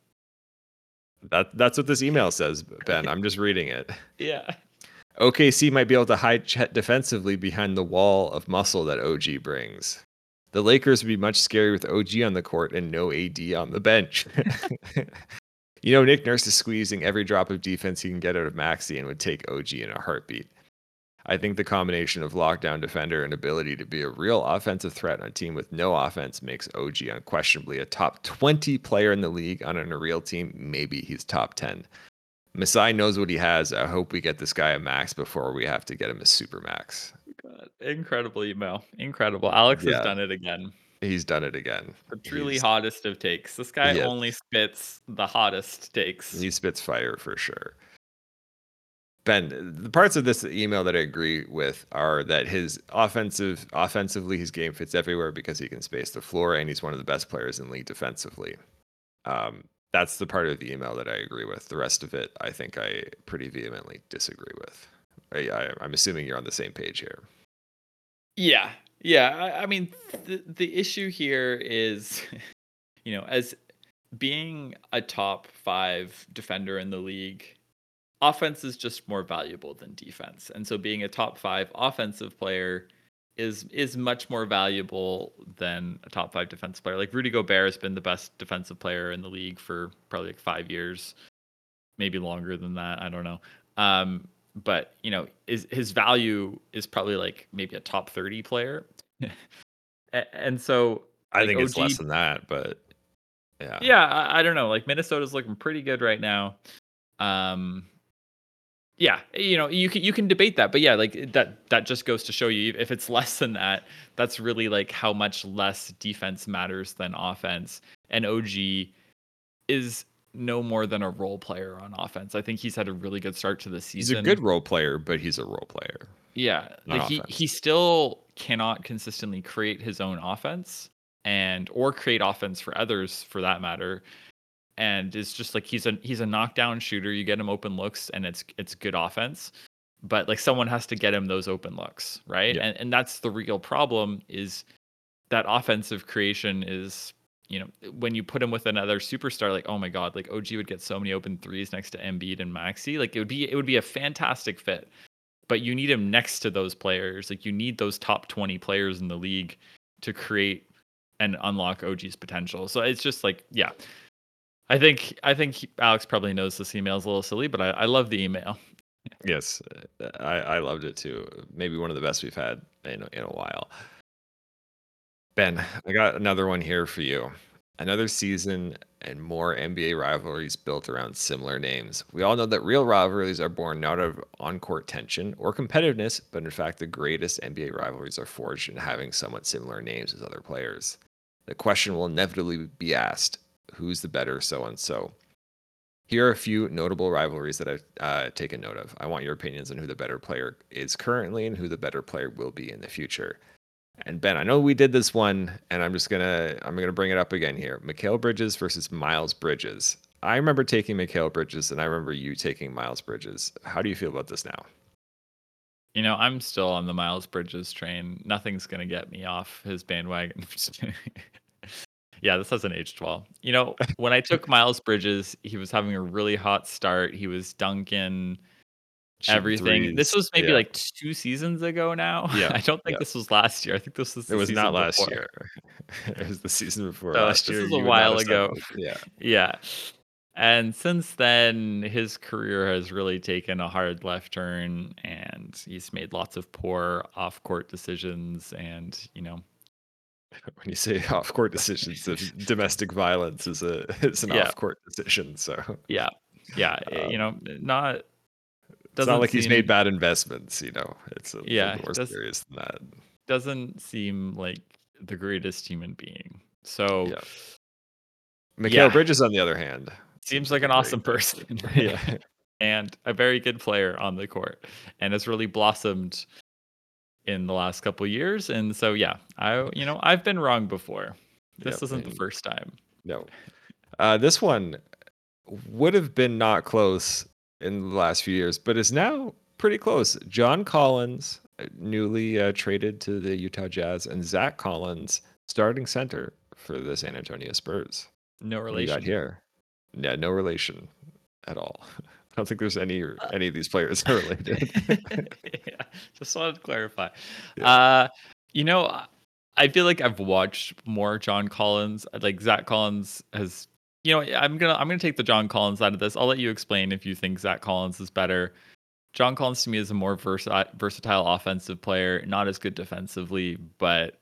That that's what this email says, Ben. I'm just reading it. Yeah. OKC might be able to hide Chet defensively behind the wall of muscle that OG brings. The Lakers would be much scarier with OG on the court and no AD on the bench. you know, Nick Nurse is squeezing every drop of defense he can get out of Maxey and would take OG in a heartbeat. I think the combination of lockdown defender and ability to be a real offensive threat on a team with no offense makes OG unquestionably a top 20 player in the league on a real team. Maybe he's top 10. Masai knows what he has. I hope we get this guy a max before we have to get him a super max. God, incredible email. Incredible. Alex Yeah. has done it again. He's done it again. The truly He's- hottest of takes. This guy Yes. only spits the hottest takes. He spits fire for sure. Ben, the parts of this email that I agree with are that his offensive, offensively, his game fits everywhere because he can space the floor and he's one of the best players in the league defensively. Um, that's the part of the email that I agree with. The rest of it, I think I pretty vehemently disagree with. I, I'm assuming you're on the same page here. Yeah, yeah. I, I mean, the the issue here is, you know, as being a top five defender in the league, offense is just more valuable than defense, and so being a top five offensive player is is much more valuable than a top five defensive player. Like Rudy Gobert has been the best defensive player in the league for probably like five years, maybe longer than that. I don't know. Um, but you know, is his value is probably like maybe a top thirty player, and so I Like think it's less than that, but yeah. yeah, I, I don't know. Like Minnesota's looking pretty good right now. Um, yeah, you know, you can you can debate that, but yeah, like that that just goes to show you if it's less than that, that's really like how much less defense matters than offense. And OG is no more than a role player on offense. I think he's had a really good start to the season. He's a good role player, but he's a role player. Yeah, like he offense. he still cannot consistently create his own offense and or create offense for others for that matter. And it's just like he's a he's a knockdown shooter. You get him open looks and it's it's good offense. But like someone has to get him those open looks, right? Yeah. And and that's the real problem is that offensive creation is you know when you put him with another superstar like oh my god like OG would get so many open threes next to Embiid and Maxey like it would be it would be a fantastic fit but you need him next to those players. Like you need those top 20 players in the league to create and unlock OG's potential. So it's just like, yeah. I think I think Alex probably knows this email is a little silly, but I, I love the email. Yes, I, I loved it too. Maybe one of the best we've had in, in a while. Ben, I got another one here for you. Another season and more NBA rivalries built around similar names. We all know that real rivalries are born not of on court tension or competitiveness, but in fact, the greatest NBA rivalries are forged in having somewhat similar names as other players. The question will inevitably be asked who's the better so and so? Here are a few notable rivalries that I've uh, taken note of. I want your opinions on who the better player is currently and who the better player will be in the future. And Ben, I know we did this one, and I'm just gonna I'm gonna bring it up again here. Mikal Bridges versus Miles Bridges. I remember taking Mikal Bridges, and I remember you taking Miles Bridges. How do you feel about this now? You know, I'm still on the Miles Bridges train. Nothing's gonna get me off his bandwagon. yeah, this hasn't aged well. You know, when I took Miles Bridges, he was having a really hot start. He was dunking Everything. This was maybe Yeah. like two seasons ago now. Yeah, I don't think yeah. this was last year. I think this was It was not last before. year. it was the season before. So last this year, is a you would not while ago. Yeah. Yeah. And since then, his career has really taken a hard left turn, and he's made lots of poor off-court decisions. And you know, when you say off court decisions, domestic violence is a is an Yeah. off court decision. So yeah, yeah, eh, you know, not it's doesn't not like he's made bad investments. You know, it's a Yeah, more serious than that. doesn't seem like the greatest human being. So Yeah. Mikal Yeah. Bridges, on the other hand, seems like an awesome person. yeah, and a very good player on the court and has really blossomed in the last couple years and so yeah i you know i've been wrong before this Yep, isn't the first time no. Uh, this one would have been not close in the last few years, but is now pretty close. John Collins, uh, newly uh, traded to the Utah Jazz, and Zach Collins, starting center for the San Antonio Spurs. no What do you relation got here? Yeah, no relation at all. I don't think there's any Uh, any of these players are related. yeah just wanted to clarify Yeah. uh you know I feel like I've watched more John Collins. Like Zach Collins has, you know, I'm gonna I'm gonna take the John Collins out of this. I'll let you explain if you think Zach Collins is better. John Collins to me is a more versa- versatile offensive player, not as good defensively, but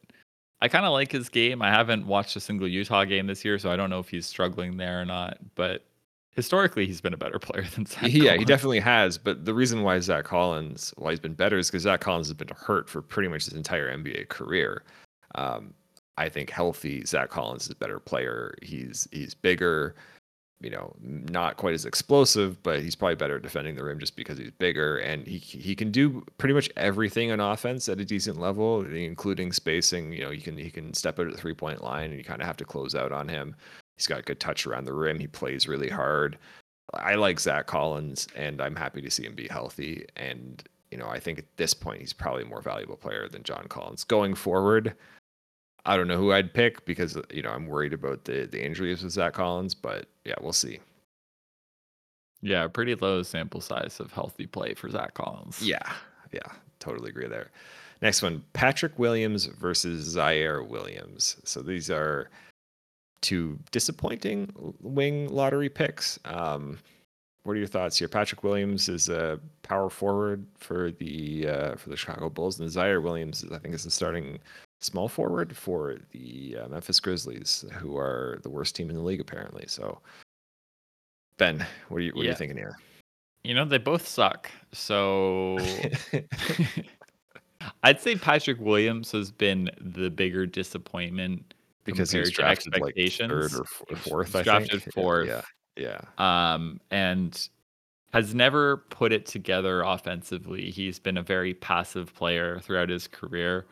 I kind of like his game. I haven't watched a single Utah game this year, so I don't know if he's struggling there or not. But historically, he's been a better player than Zach. Yeah, Collins. he definitely has. But the reason why Zach Collins, why he's been better, is because Zach Collins has been hurt for pretty much his entire NBA career. Um, I think healthy Zach Collins is a better player. He's he's bigger you know, not quite as explosive, but he's probably better defending the rim just because he's bigger and he he can do pretty much everything on offense at a decent level, including spacing. You know, he can he can step out at the three point line and you kind of have to close out on him. He's got good touch around the rim. He plays really hard. I like Zach Collins, and I'm happy to see him be healthy. And you know, I think at this point he's probably a more valuable player than John Collins going forward. I don't know who I'd pick because uh, you know I'm worried about the the injuries with Zach Collins, but yeah, we'll see. Yeah, pretty low sample size of healthy play for Zach Collins. Yeah, yeah, totally agree there. Next one, Patrick Williams versus Ziaire Williams. So these are two disappointing wing lottery picks. Um, what are your thoughts here? Patrick Williams is a power forward for the uh, for the Chicago Bulls, and Ziaire Williams, I think, is the starting small forward for the uh, Memphis Grizzlies, who are the worst team in the league apparently. So, Ben, what are you what yeah. are you thinking here? You know, they both suck. So, I'd say Patrick Williams has been the bigger disappointment because he's drafted expectations. Like third or fourth. He's drafted fourth. Yeah, yeah. Um, and has never put it together offensively. He's been a very passive player throughout his career.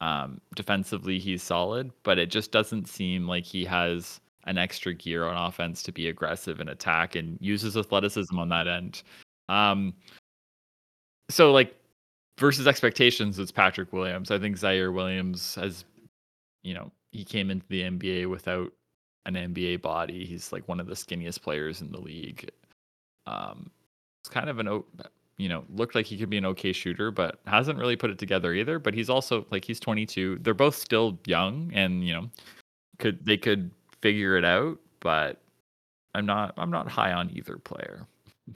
Um, defensively, he's solid, but it just doesn't seem like he has an extra gear on offense to be aggressive and attack and uses athleticism on that end. Um, so like versus expectations, it's Patrick Williams. I think Ziaire Williams has, you know, he came into the NBA without an NBA body. He's like one of the skinniest players in the league. Um, it's kind of an you know, looked like he could be an okay shooter, but hasn't really put it together either. But he's also like he's 22. They're both still young, and you know, could they could figure it out. But I'm not I'm not high on either player.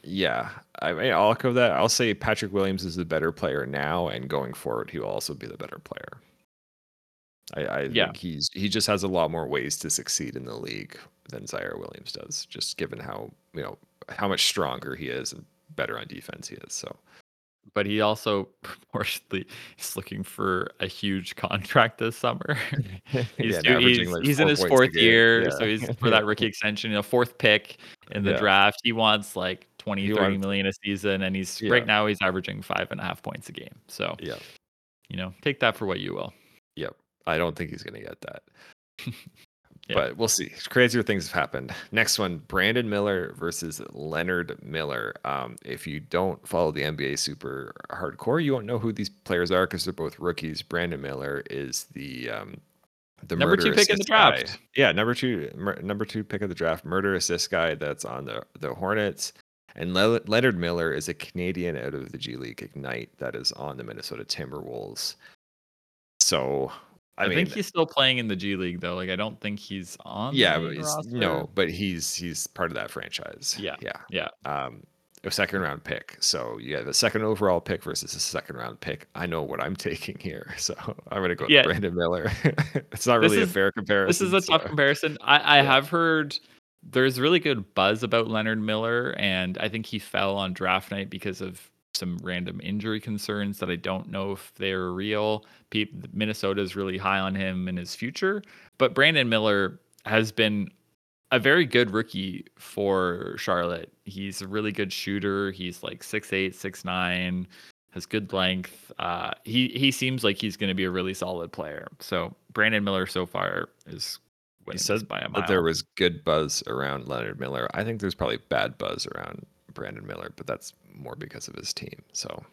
Yeah, I mean, I'll echo that. I'll say Patrick Williams is the better player now, and going forward, he will also be the better player. I, I yeah. think he's he just has a lot more ways to succeed in the league than Ziaire Williams does, just given how you know how much stronger he is and better on defense he is. So, but he also proportionally is looking for a huge contract this summer. he's, yeah, he's, like he's in his fourth year, yeah. so he's for that rookie extension, you know, fourth pick in the yeah. draft. He wants like 20, he 30 wants, million a season, and he's right now he's averaging five and a half points a game. So, yeah, you know, take that for what you will. Yep. I don't think he's going to get that. Yeah. But we'll see. Crazier things have happened. Next one Brandon Miller versus Leonard Miller. Um, if you don't follow the NBA super hardcore, you won't know who these players are because they're both rookies. Brandon Miller is the um, the number two pick in the draft. Guy. Yeah, number two, number two pick of the draft, murder assist guy that's on the the Hornets. And Le- Leonard Miller is a Canadian out of the G League Ignite that is on the Minnesota Timberwolves. So I, I mean, think he's still playing in the G League though. Like I don't think he's on. Yeah, but he's, no, but he's he's part of that franchise. Yeah, yeah, yeah. Um, a second round pick. So you have a second overall pick versus a second round pick. I know what I'm taking here, so I'm going to go yeah. with Brandon Miller. it's not really is, a fair comparison. This is a so. tough comparison. I, I yeah. have heard there's really good buzz about Leonard Miller, and I think he fell on draft night because of some random injury concerns that I don't know if they're real. Minnesota is really high on him and his future, but Brandon Miller has been a very good rookie for Charlotte. He's a really good shooter. He's like six eight, six nine, has good length. Uh, he he seems like he's going to be a really solid player. So Brandon Miller so far is. He said by a mile. that there was good buzz around Leonard Miller. I think there's probably bad buzz around Brandon Miller, but that's more because of his team. So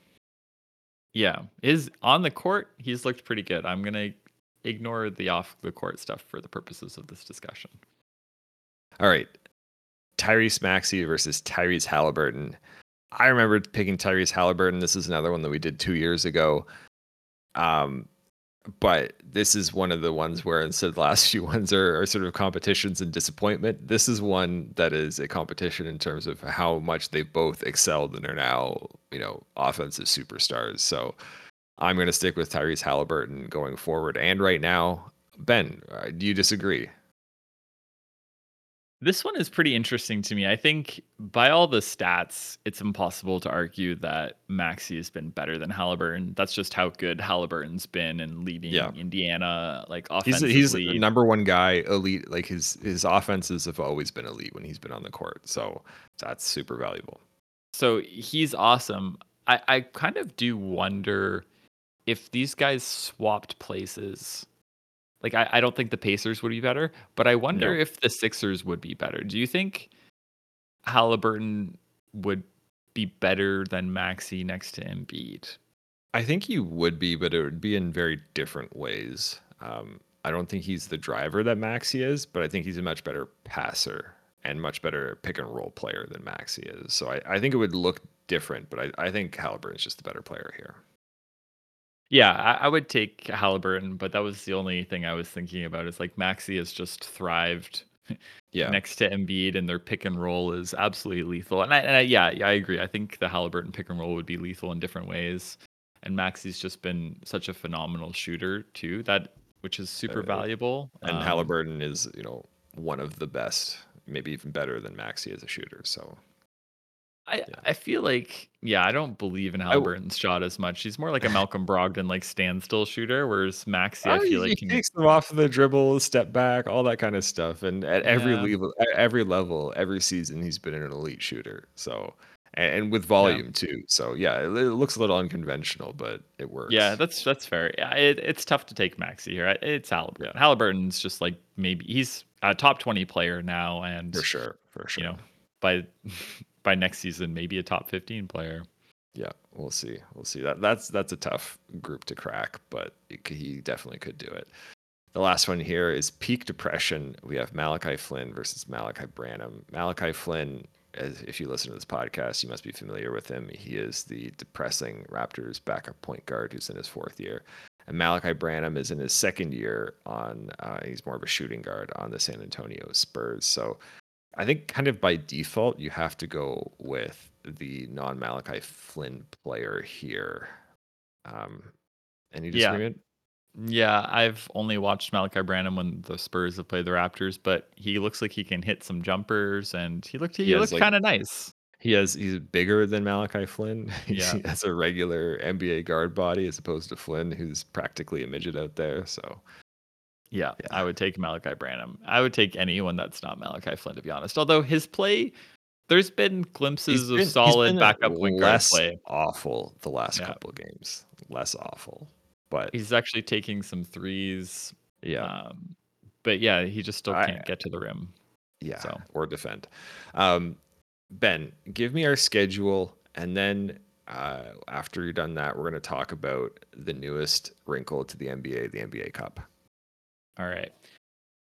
yeah, is on the court, he's looked pretty good. I'm gonna ignore the off the court stuff for the purposes of this discussion. All right. Tyrese Maxey versus Tyrese Halliburton. I remember picking Tyrese Halliburton. This is another one that we did two years ago. Um, but this is one of the ones where instead of the last few ones are, are sort of competitions and disappointment, this is one that is a competition in terms of how much they've both excelled and are now, you know, offensive superstars. So I'm going to stick with Tyrese Halliburton going forward. And right now, Ben, uh, do you disagree? This one is pretty interesting to me. I think by all the stats, it's impossible to argue that Maxey has been better than Halliburton. That's just how good Halliburton's been in leading Yeah. Indiana, like He's offensively. he's the number one guy, elite. Like his his offenses have always been elite when he's been on the court. So that's super valuable. So he's awesome. I, I kind of do wonder if these guys swapped places. Like I, I don't think the Pacers would be better, but I wonder No. if the Sixers would be better. Do you think Halliburton would be better than Maxey next to Embiid? I think he would be, but it would be in very different ways. Um, I don't think he's the driver that Maxey is, but I think he's a much better passer and much better pick and roll player than Maxey is. So I, I think it would look different, but I, I think Halliburton's just the better player here. Yeah, I, I would take Halliburton, but that was the only thing I was thinking about. Is like Maxey has just thrived Yeah. next to Embiid, and their pick and roll is absolutely lethal. And I, and I yeah, yeah, I agree. I think the Halliburton pick and roll would be lethal in different ways. And Maxey's just been such a phenomenal shooter too, that which is super Uh, valuable. And Um, Halliburton is, you know, one of the best, maybe even better than Maxi as a shooter. So I, Yeah. I feel like yeah, I don't believe in w- Halliburton's shot as much. He's more like a Malcolm Brogdon like standstill shooter, whereas Maxey, I Oh, feel he, like he can takes them off the dribble, step back, all that kind of stuff. And at every yeah, level, at every level, every season, he's been an elite shooter. So, and, and with yeah. volume too. So yeah, it, it looks a little unconventional, but it works. Yeah, works. that's that's fair. Yeah, it, it's tough to take Maxey here. I- It's Yeah, Halliburton. Halliburton's just like maybe he's a top twenty player now, and for sure, for sure. you sure. know by by next season maybe a top fifteen player. Yeah, we'll see. We'll see. That that's that's a tough group to crack, but it, he definitely could do it. The last one here is peak depression. We have Malachi Flynn versus Malaki Branham. Malachi Flynn, as if you listen to this podcast, you must be familiar with him. He is the depressing Raptors backup point guard who's in his fourth year. And Malaki Branham is in his second year on, uh, he's more of a shooting guard on the San Antonio Spurs. So I think kind of by default, you have to go with the non Malachi Flynn player here. Um, any Yeah, disagreement? yeah. I've only watched Malaki Branham when the Spurs have played the Raptors, but he looks like he can hit some jumpers, and he looked He he looked like kind of nice. He has he's bigger than Malachi Flynn. Yeah, he has a regular NBA guard body as opposed to Flynn, who's practically a midget out there. So yeah. yeah, I would take Malaki Branham. I would take anyone that's not Malachi Flynn, to be honest. Although his play, there's been glimpses of been solid backup point guard less play. awful the last Yeah. couple of games, less awful. But He's actually taking some threes. yeah, Um, but yeah, he just still can't get to the rim. yeah, So or defend. Um, Ben, give me our schedule, and then uh, after you're done that, we're going to talk about the newest wrinkle to the NBA, the NBA Cup. All right.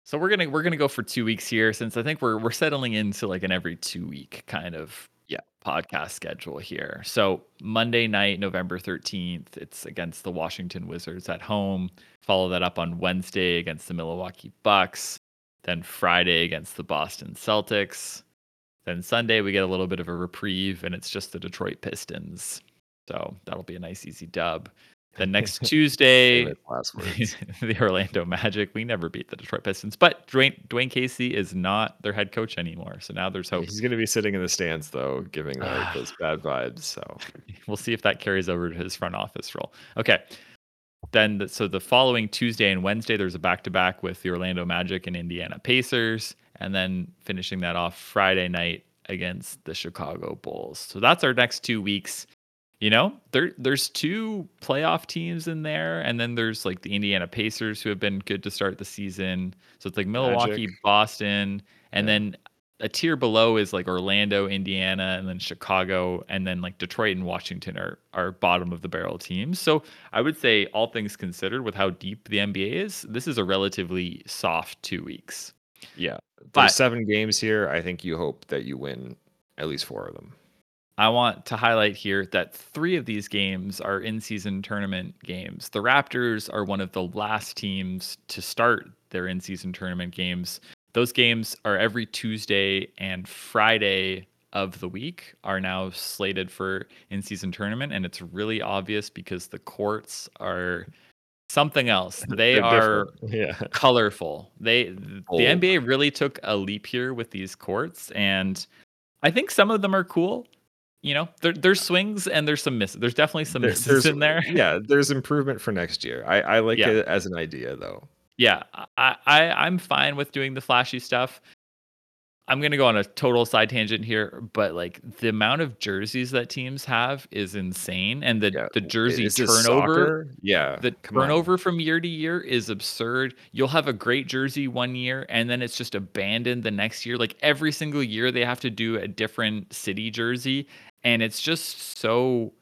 So we're gonna we're gonna go for two weeks here since I think we're we're settling into like an every two week kind of Yeah. podcast schedule here. So Monday night, November thirteenth, it's against the Washington Wizards at home. Follow that up on Wednesday against the Milwaukee Bucks. Then Friday against the Boston Celtics. Then Sunday we get a little bit of a reprieve and it's just the Detroit Pistons. So that'll be a nice easy dub. Then next Tuesday, Famous last words. the Orlando Magic. We never beat the Detroit Pistons, but Dwayne, Dwane Casey is not their head coach anymore. So now there's hope. He's going to be sitting in the stands though, giving like those bad vibes. So We'll see if that carries over to his front office role. Okay. Then, the, so the following Tuesday and Wednesday, there's a back to back with the Orlando Magic and Indiana Pacers. And then finishing that off Friday night against the Chicago Bulls. So that's our next two weeks. You know, there there's two playoff teams in there, and then there's like the Indiana Pacers who have been good to start the season. So it's like Milwaukee, Magic. Boston, and Yeah. then a tier below is like Orlando, Indiana, and then Chicago, and then like Detroit and Washington are are bottom of the barrel teams. So I would say, all things considered, with how deep the NBA is, this is a relatively soft two weeks. yeah, But- there's seven games here. I think you hope that you win at least four of them. I want to highlight here that three of these games are in season tournament games. The Raptors are one of the last teams to start their in season tournament games. Those games are every Tuesday and Friday of the week are now slated for in season tournament. And it's really obvious because the courts are something else. They They're are. Yeah. colorful. They the NBA really took a leap here with these courts, and I think some of them are cool. You know, there, there's swings and there's some misses. There's definitely some There- misses in there. Yeah, there's improvement for next year. I, I like Yeah. it as an idea though. Yeah, I, I I'm fine with doing the flashy stuff. I'm gonna go on a total side tangent here, but like the amount of jerseys that teams have is insane, and the Yeah, the jersey Is turnover. Yeah. the come on. turnover from year to year is absurd. You'll have a great jersey one year and then it's just abandoned the next year. Like every single year they have to do a different city jersey and it's just so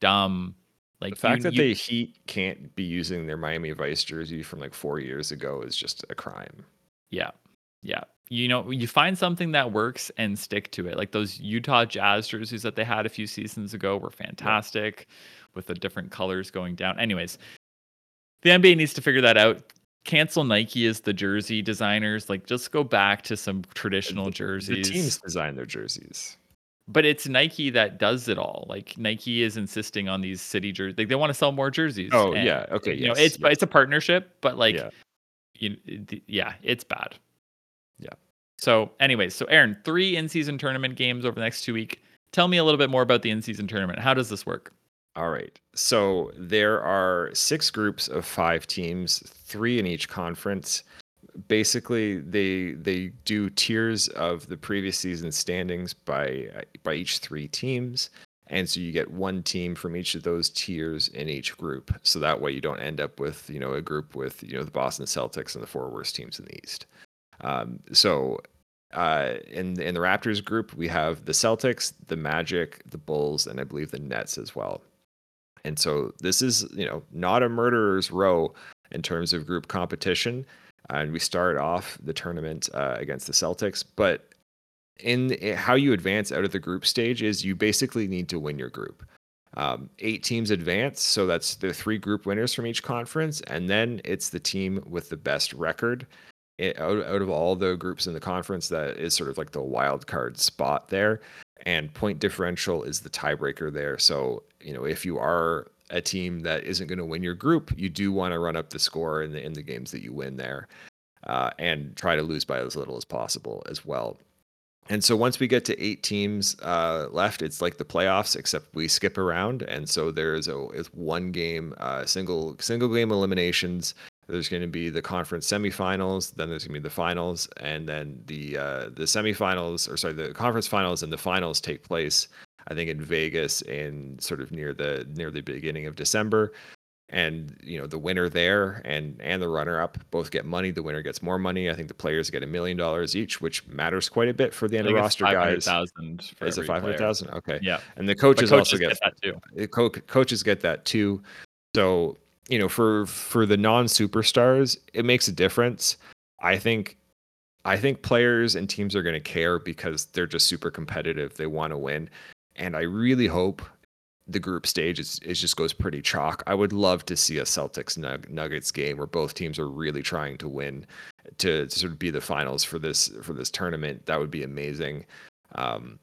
dumb. Like The fact you- that you- the Heat can't be using their Miami Vice jersey from like four years ago is just a crime. Yeah. Yeah. You know, you find something that works and stick to it. Like those Utah Jazz jerseys that they had a few seasons ago were fantastic with the different colors going down. Anyways, the NBA needs to figure that out. Cancel Nike as the jersey designers. Like just go back to some traditional jerseys. The teams design their jerseys. But it's Nike that does it all. Like Nike is insisting on these city jerseys. Like they want to sell more jerseys. Oh and, yeah. Okay. You know, it's yes. it's a partnership, but like Yeah. you yeah, it's bad. Yeah. So, anyways, so Aaron, three in-season tournament games over the next two week. Tell me a little bit more about the in-season tournament. How does this work? All right. So there are six groups of five teams, three in each conference. Basically, they they do tiers of the previous season standings by by each three teams, and so you get one team from each of those tiers in each group. So that way you don't end up with you know a group with you know the Boston Celtics and the four worst teams in the East. Um, so uh, in in the Raptors group, we have the Celtics, the Magic, the Bulls, and I believe the Nets as well. And so this is, you know, not a murderer's row in terms of group competition. And we start off the tournament uh, against the Celtics, but in how you advance out of the group stage is you basically need to win your group. Um, eight teams advance, so that's the three group winners from each conference, and then it's the team with the best record i- out, out of all the groups in the conference that is sort of like the wild card spot there and point differential is the tiebreaker there so you know if you are a team that isn't going to win your group you do want to run up the score in the in the games that you win there uh, and try to lose by as little as possible as well and so once we get to eight teams uh, left, it's like the playoffs, except we skip around, and so there's a it's one game, uh, single single game eliminations. There's going to be the conference semifinals, then there's going to be the finals, and then the uh, the semifinals, or sorry, the conference finals and the finals take place, I think, in Vegas in sort of near the near the beginning of December and you know the winner there and and the runner up both get money the winner gets more money i think the players get a million dollars each which matters quite a bit for the end of roster guys 500,000 is it five hundred player. Okay, Yeah. and the coaches, coaches also get get, that too. co- coaches get that too. So you know, for for the non superstars, it makes a difference. I think, I think players and teams are going to care because they're just super competitive. They want to win, and I really hope the group stage is it just goes pretty chalk. I would love to see a Celtics Nuggets game where both teams are really trying to win to, sort of be the finals for this for this tournament. That would be amazing. Um,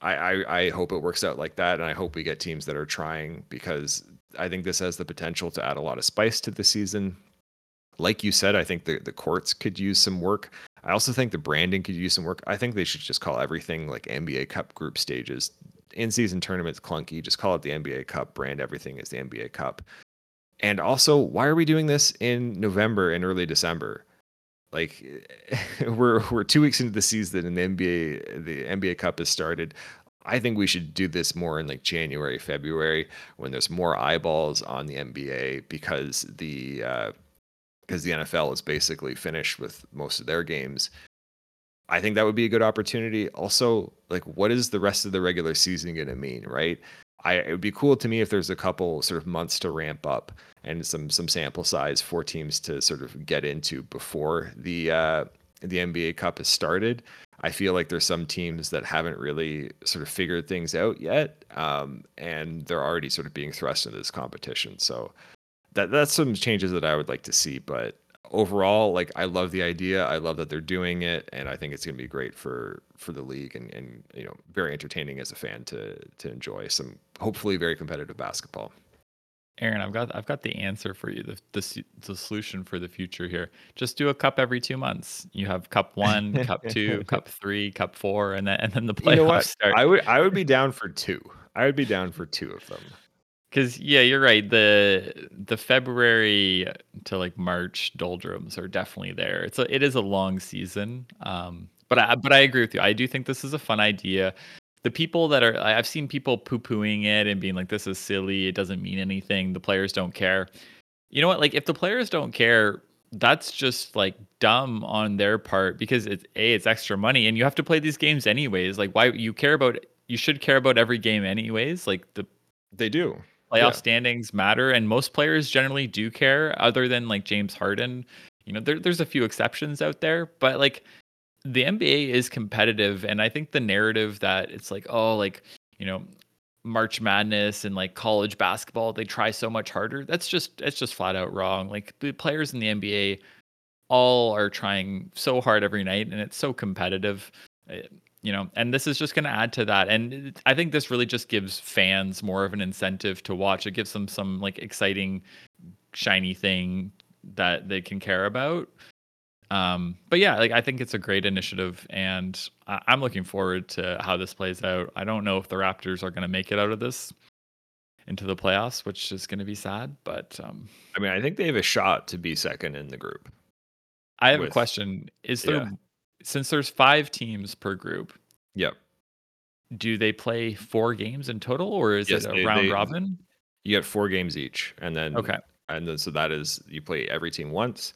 I, I I hope it works out like that, and I hope we get teams that are trying because I think this has the potential to add a lot of spice to the season. Like you said, I think the the courts could use some work. I also think the branding could use some work. I think they should just call everything like NBA Cup group stages. In season tournaments clunky. Just call it the NBA Cup. Brand everything as the NBA Cup. And also, why are we doing this in November and early December? Like we're we're two weeks into the season and the NBA the NBA Cup has started. I think we should do this more in like January, February when there's more eyeballs on the NBA because the uh, because the NFL is basically finished with most of their games. I think that would be a good opportunity. Also, like what is the rest of the regular season going to mean, right? I it would be cool to me if there's a couple sort of months to ramp up and some some sample size for teams to sort of get into before the uh the NBA Cup has started, I feel like there's some teams that haven't really sort of figured things out yet, um, and they're already sort of being thrust into this competition. So that that's some changes that I would like to see. But overall, like I love the idea. I love that they're doing it, and I think it's going to be great for for the league and and you know very entertaining as a fan to to enjoy some hopefully very competitive basketball. Aaron, I've got I've got the answer for you. The, the the solution for the future here. Just do a cup every two months. You have cup one, cup two, cup three, cup four, and then and then the playoffs You know start. I would I would be down for two. I would be down for two of them. Because yeah, you're right. The the February to like March doldrums are definitely there. It's a, it is a long season. Um, but I but I agree with you. I do think this is a fun idea. The people that are I've seen people poo pooing it and being like, "This is silly. It doesn't mean anything. The players don't care." You know what? Like if the players don't care, that's just like dumb on their part because it's a it's extra money and you have to play these games anyways. Like why you care about you should care about every game anyways. Like the They do. Playoff Yeah. standings matter and most players generally do care other than like James Harden. You know, there, there's a few exceptions out there, but like the NBA is competitive and I think the narrative that it's like, oh, like, you know, March Madness and like college basketball, they try so much harder. That's just it's just flat out wrong. Like the players in the NBA all are trying so hard every night and it's so competitive. Eh, You know, and this is just going to add to that. And I think this really just gives fans more of an incentive to watch. It gives them some like exciting, shiny thing that they can care about. Um, but yeah, like I think it's a great initiative, and I- I'm looking forward to how this plays out. I don't know if the Raptors are going to make it out of this into the playoffs, which is going to be sad. But um, I mean, I think they have a shot to be second in the group. I have With- a question: Is there yeah. Since there's five teams per group, Yep. do they play four games in total, or is Yes, it a they- round they- robin? You get four games each, and then Okay. and then so that is you play every team once,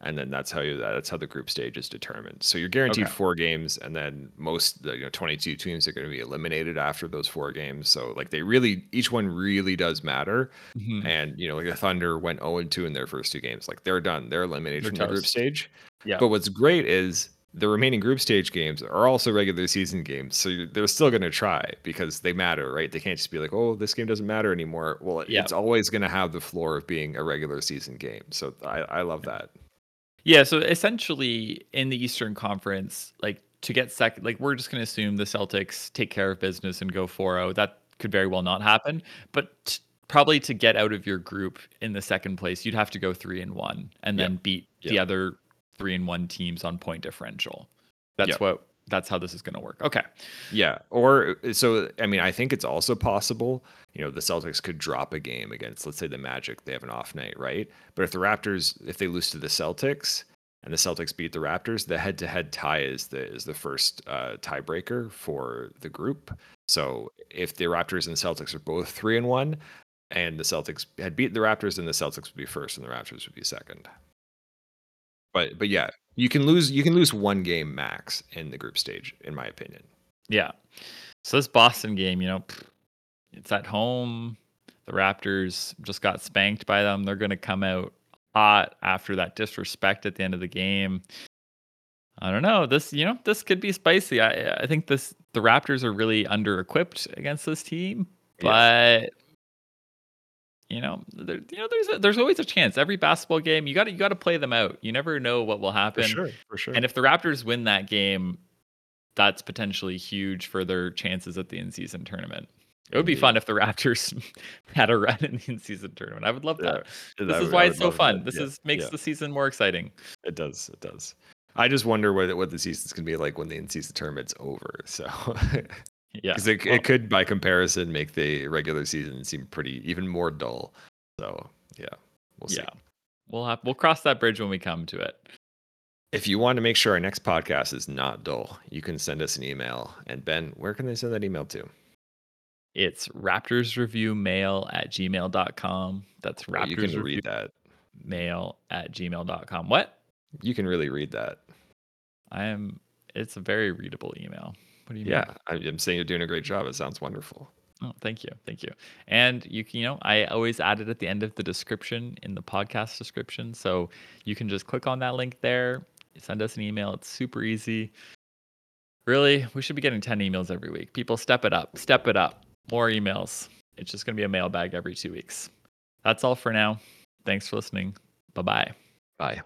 and then that's how you that's how the group stage is determined. So you're guaranteed Okay. four games, and then most the you know 22 teams are going to be eliminated after those four games. So like they really each one really does matter. Mhm. And you know like the Thunder went 0 and 2 in their first two games, like they're done, they're eliminated They're from the group stage. Yeah. But what's great is the remaining group stage games are also regular season games. So they're still going to try because they matter, right? They can't just be like, oh, this game doesn't matter anymore. Well, Yeah. it's always going to have the floor of being a regular season game. So I, I love that. Yeah, so essentially in the Eastern Conference, like to get second, like we're just going to assume the Celtics take care of business and go 4-0. That could very well not happen, but t- probably to get out of your group in the second place, you'd have to go 3 and 1 and Yep. then beat the other 3 and 1 teams on point differential. That's Yep. what that's how this is going to work. Okay. Yeah. Or so, I mean, I think it's also possible, you know, the Celtics could drop a game against, let's say, the Magic. They have an off night, right? But if the Raptors, if they lose to the Celtics and the Celtics beat the Raptors, the head to head tie is the, is the first uh, tiebreaker for the group. So if the Raptors and Celtics are both three and one, and the Celtics had beat the Raptors, then the Celtics would be first and the Raptors would be second. But but yeah, you can lose you can lose one game max in the group stage, in my opinion. Yeah. So this Boston game, you know, it's at home. The Raptors just got spanked by them. They're going to come out hot after that disrespect at the end of the game. I don't know. This, you know, this could be spicy. I I think this the Raptors are really under equipped against this team, but you know, there, you know, there's a, there's always a chance. Every basketball game, you got to you got to play them out. You never know what will happen. For sure, for sure. And if the Raptors win that game, that's potentially huge for their chances at the in-season tournament. It would be Indeed. fun if the Raptors had a run in the in-season tournament. I would love that. that This is would- why it's so fun. that. This Yeah, is makes yeah, the season more exciting. it does, it does. I just wonder what what the season's gonna be like when the in-season tournament's over. So, Yeah. because it, Well, it could, by comparison, make the regular season seem pretty even more dull. So, yeah, we'll see. yeah. We'll have we'll cross that bridge when we come to it. If you want to make sure our next podcast is not dull, you can send us an email. And Ben, where can they send that email to? It's Raptors Review Mail at gmail.com. That's Well, Raptors you can Review read that. Mail at gmail.com. What? You can really read that. I am it's a very readable email. What do you yeah, mean? Yeah, I'm saying you're doing a great job. It sounds wonderful. Oh, thank you. Thank you. And you can, you know, I always add it at the end of the description in the podcast description. So you can just click on that link there, send us an email. It's super easy. Really, we should be getting 10 emails every week. People step it up, step it up. More emails. It's just going to be a mailbag every two weeks. That's all for now. Thanks for listening. Bye-bye. Bye.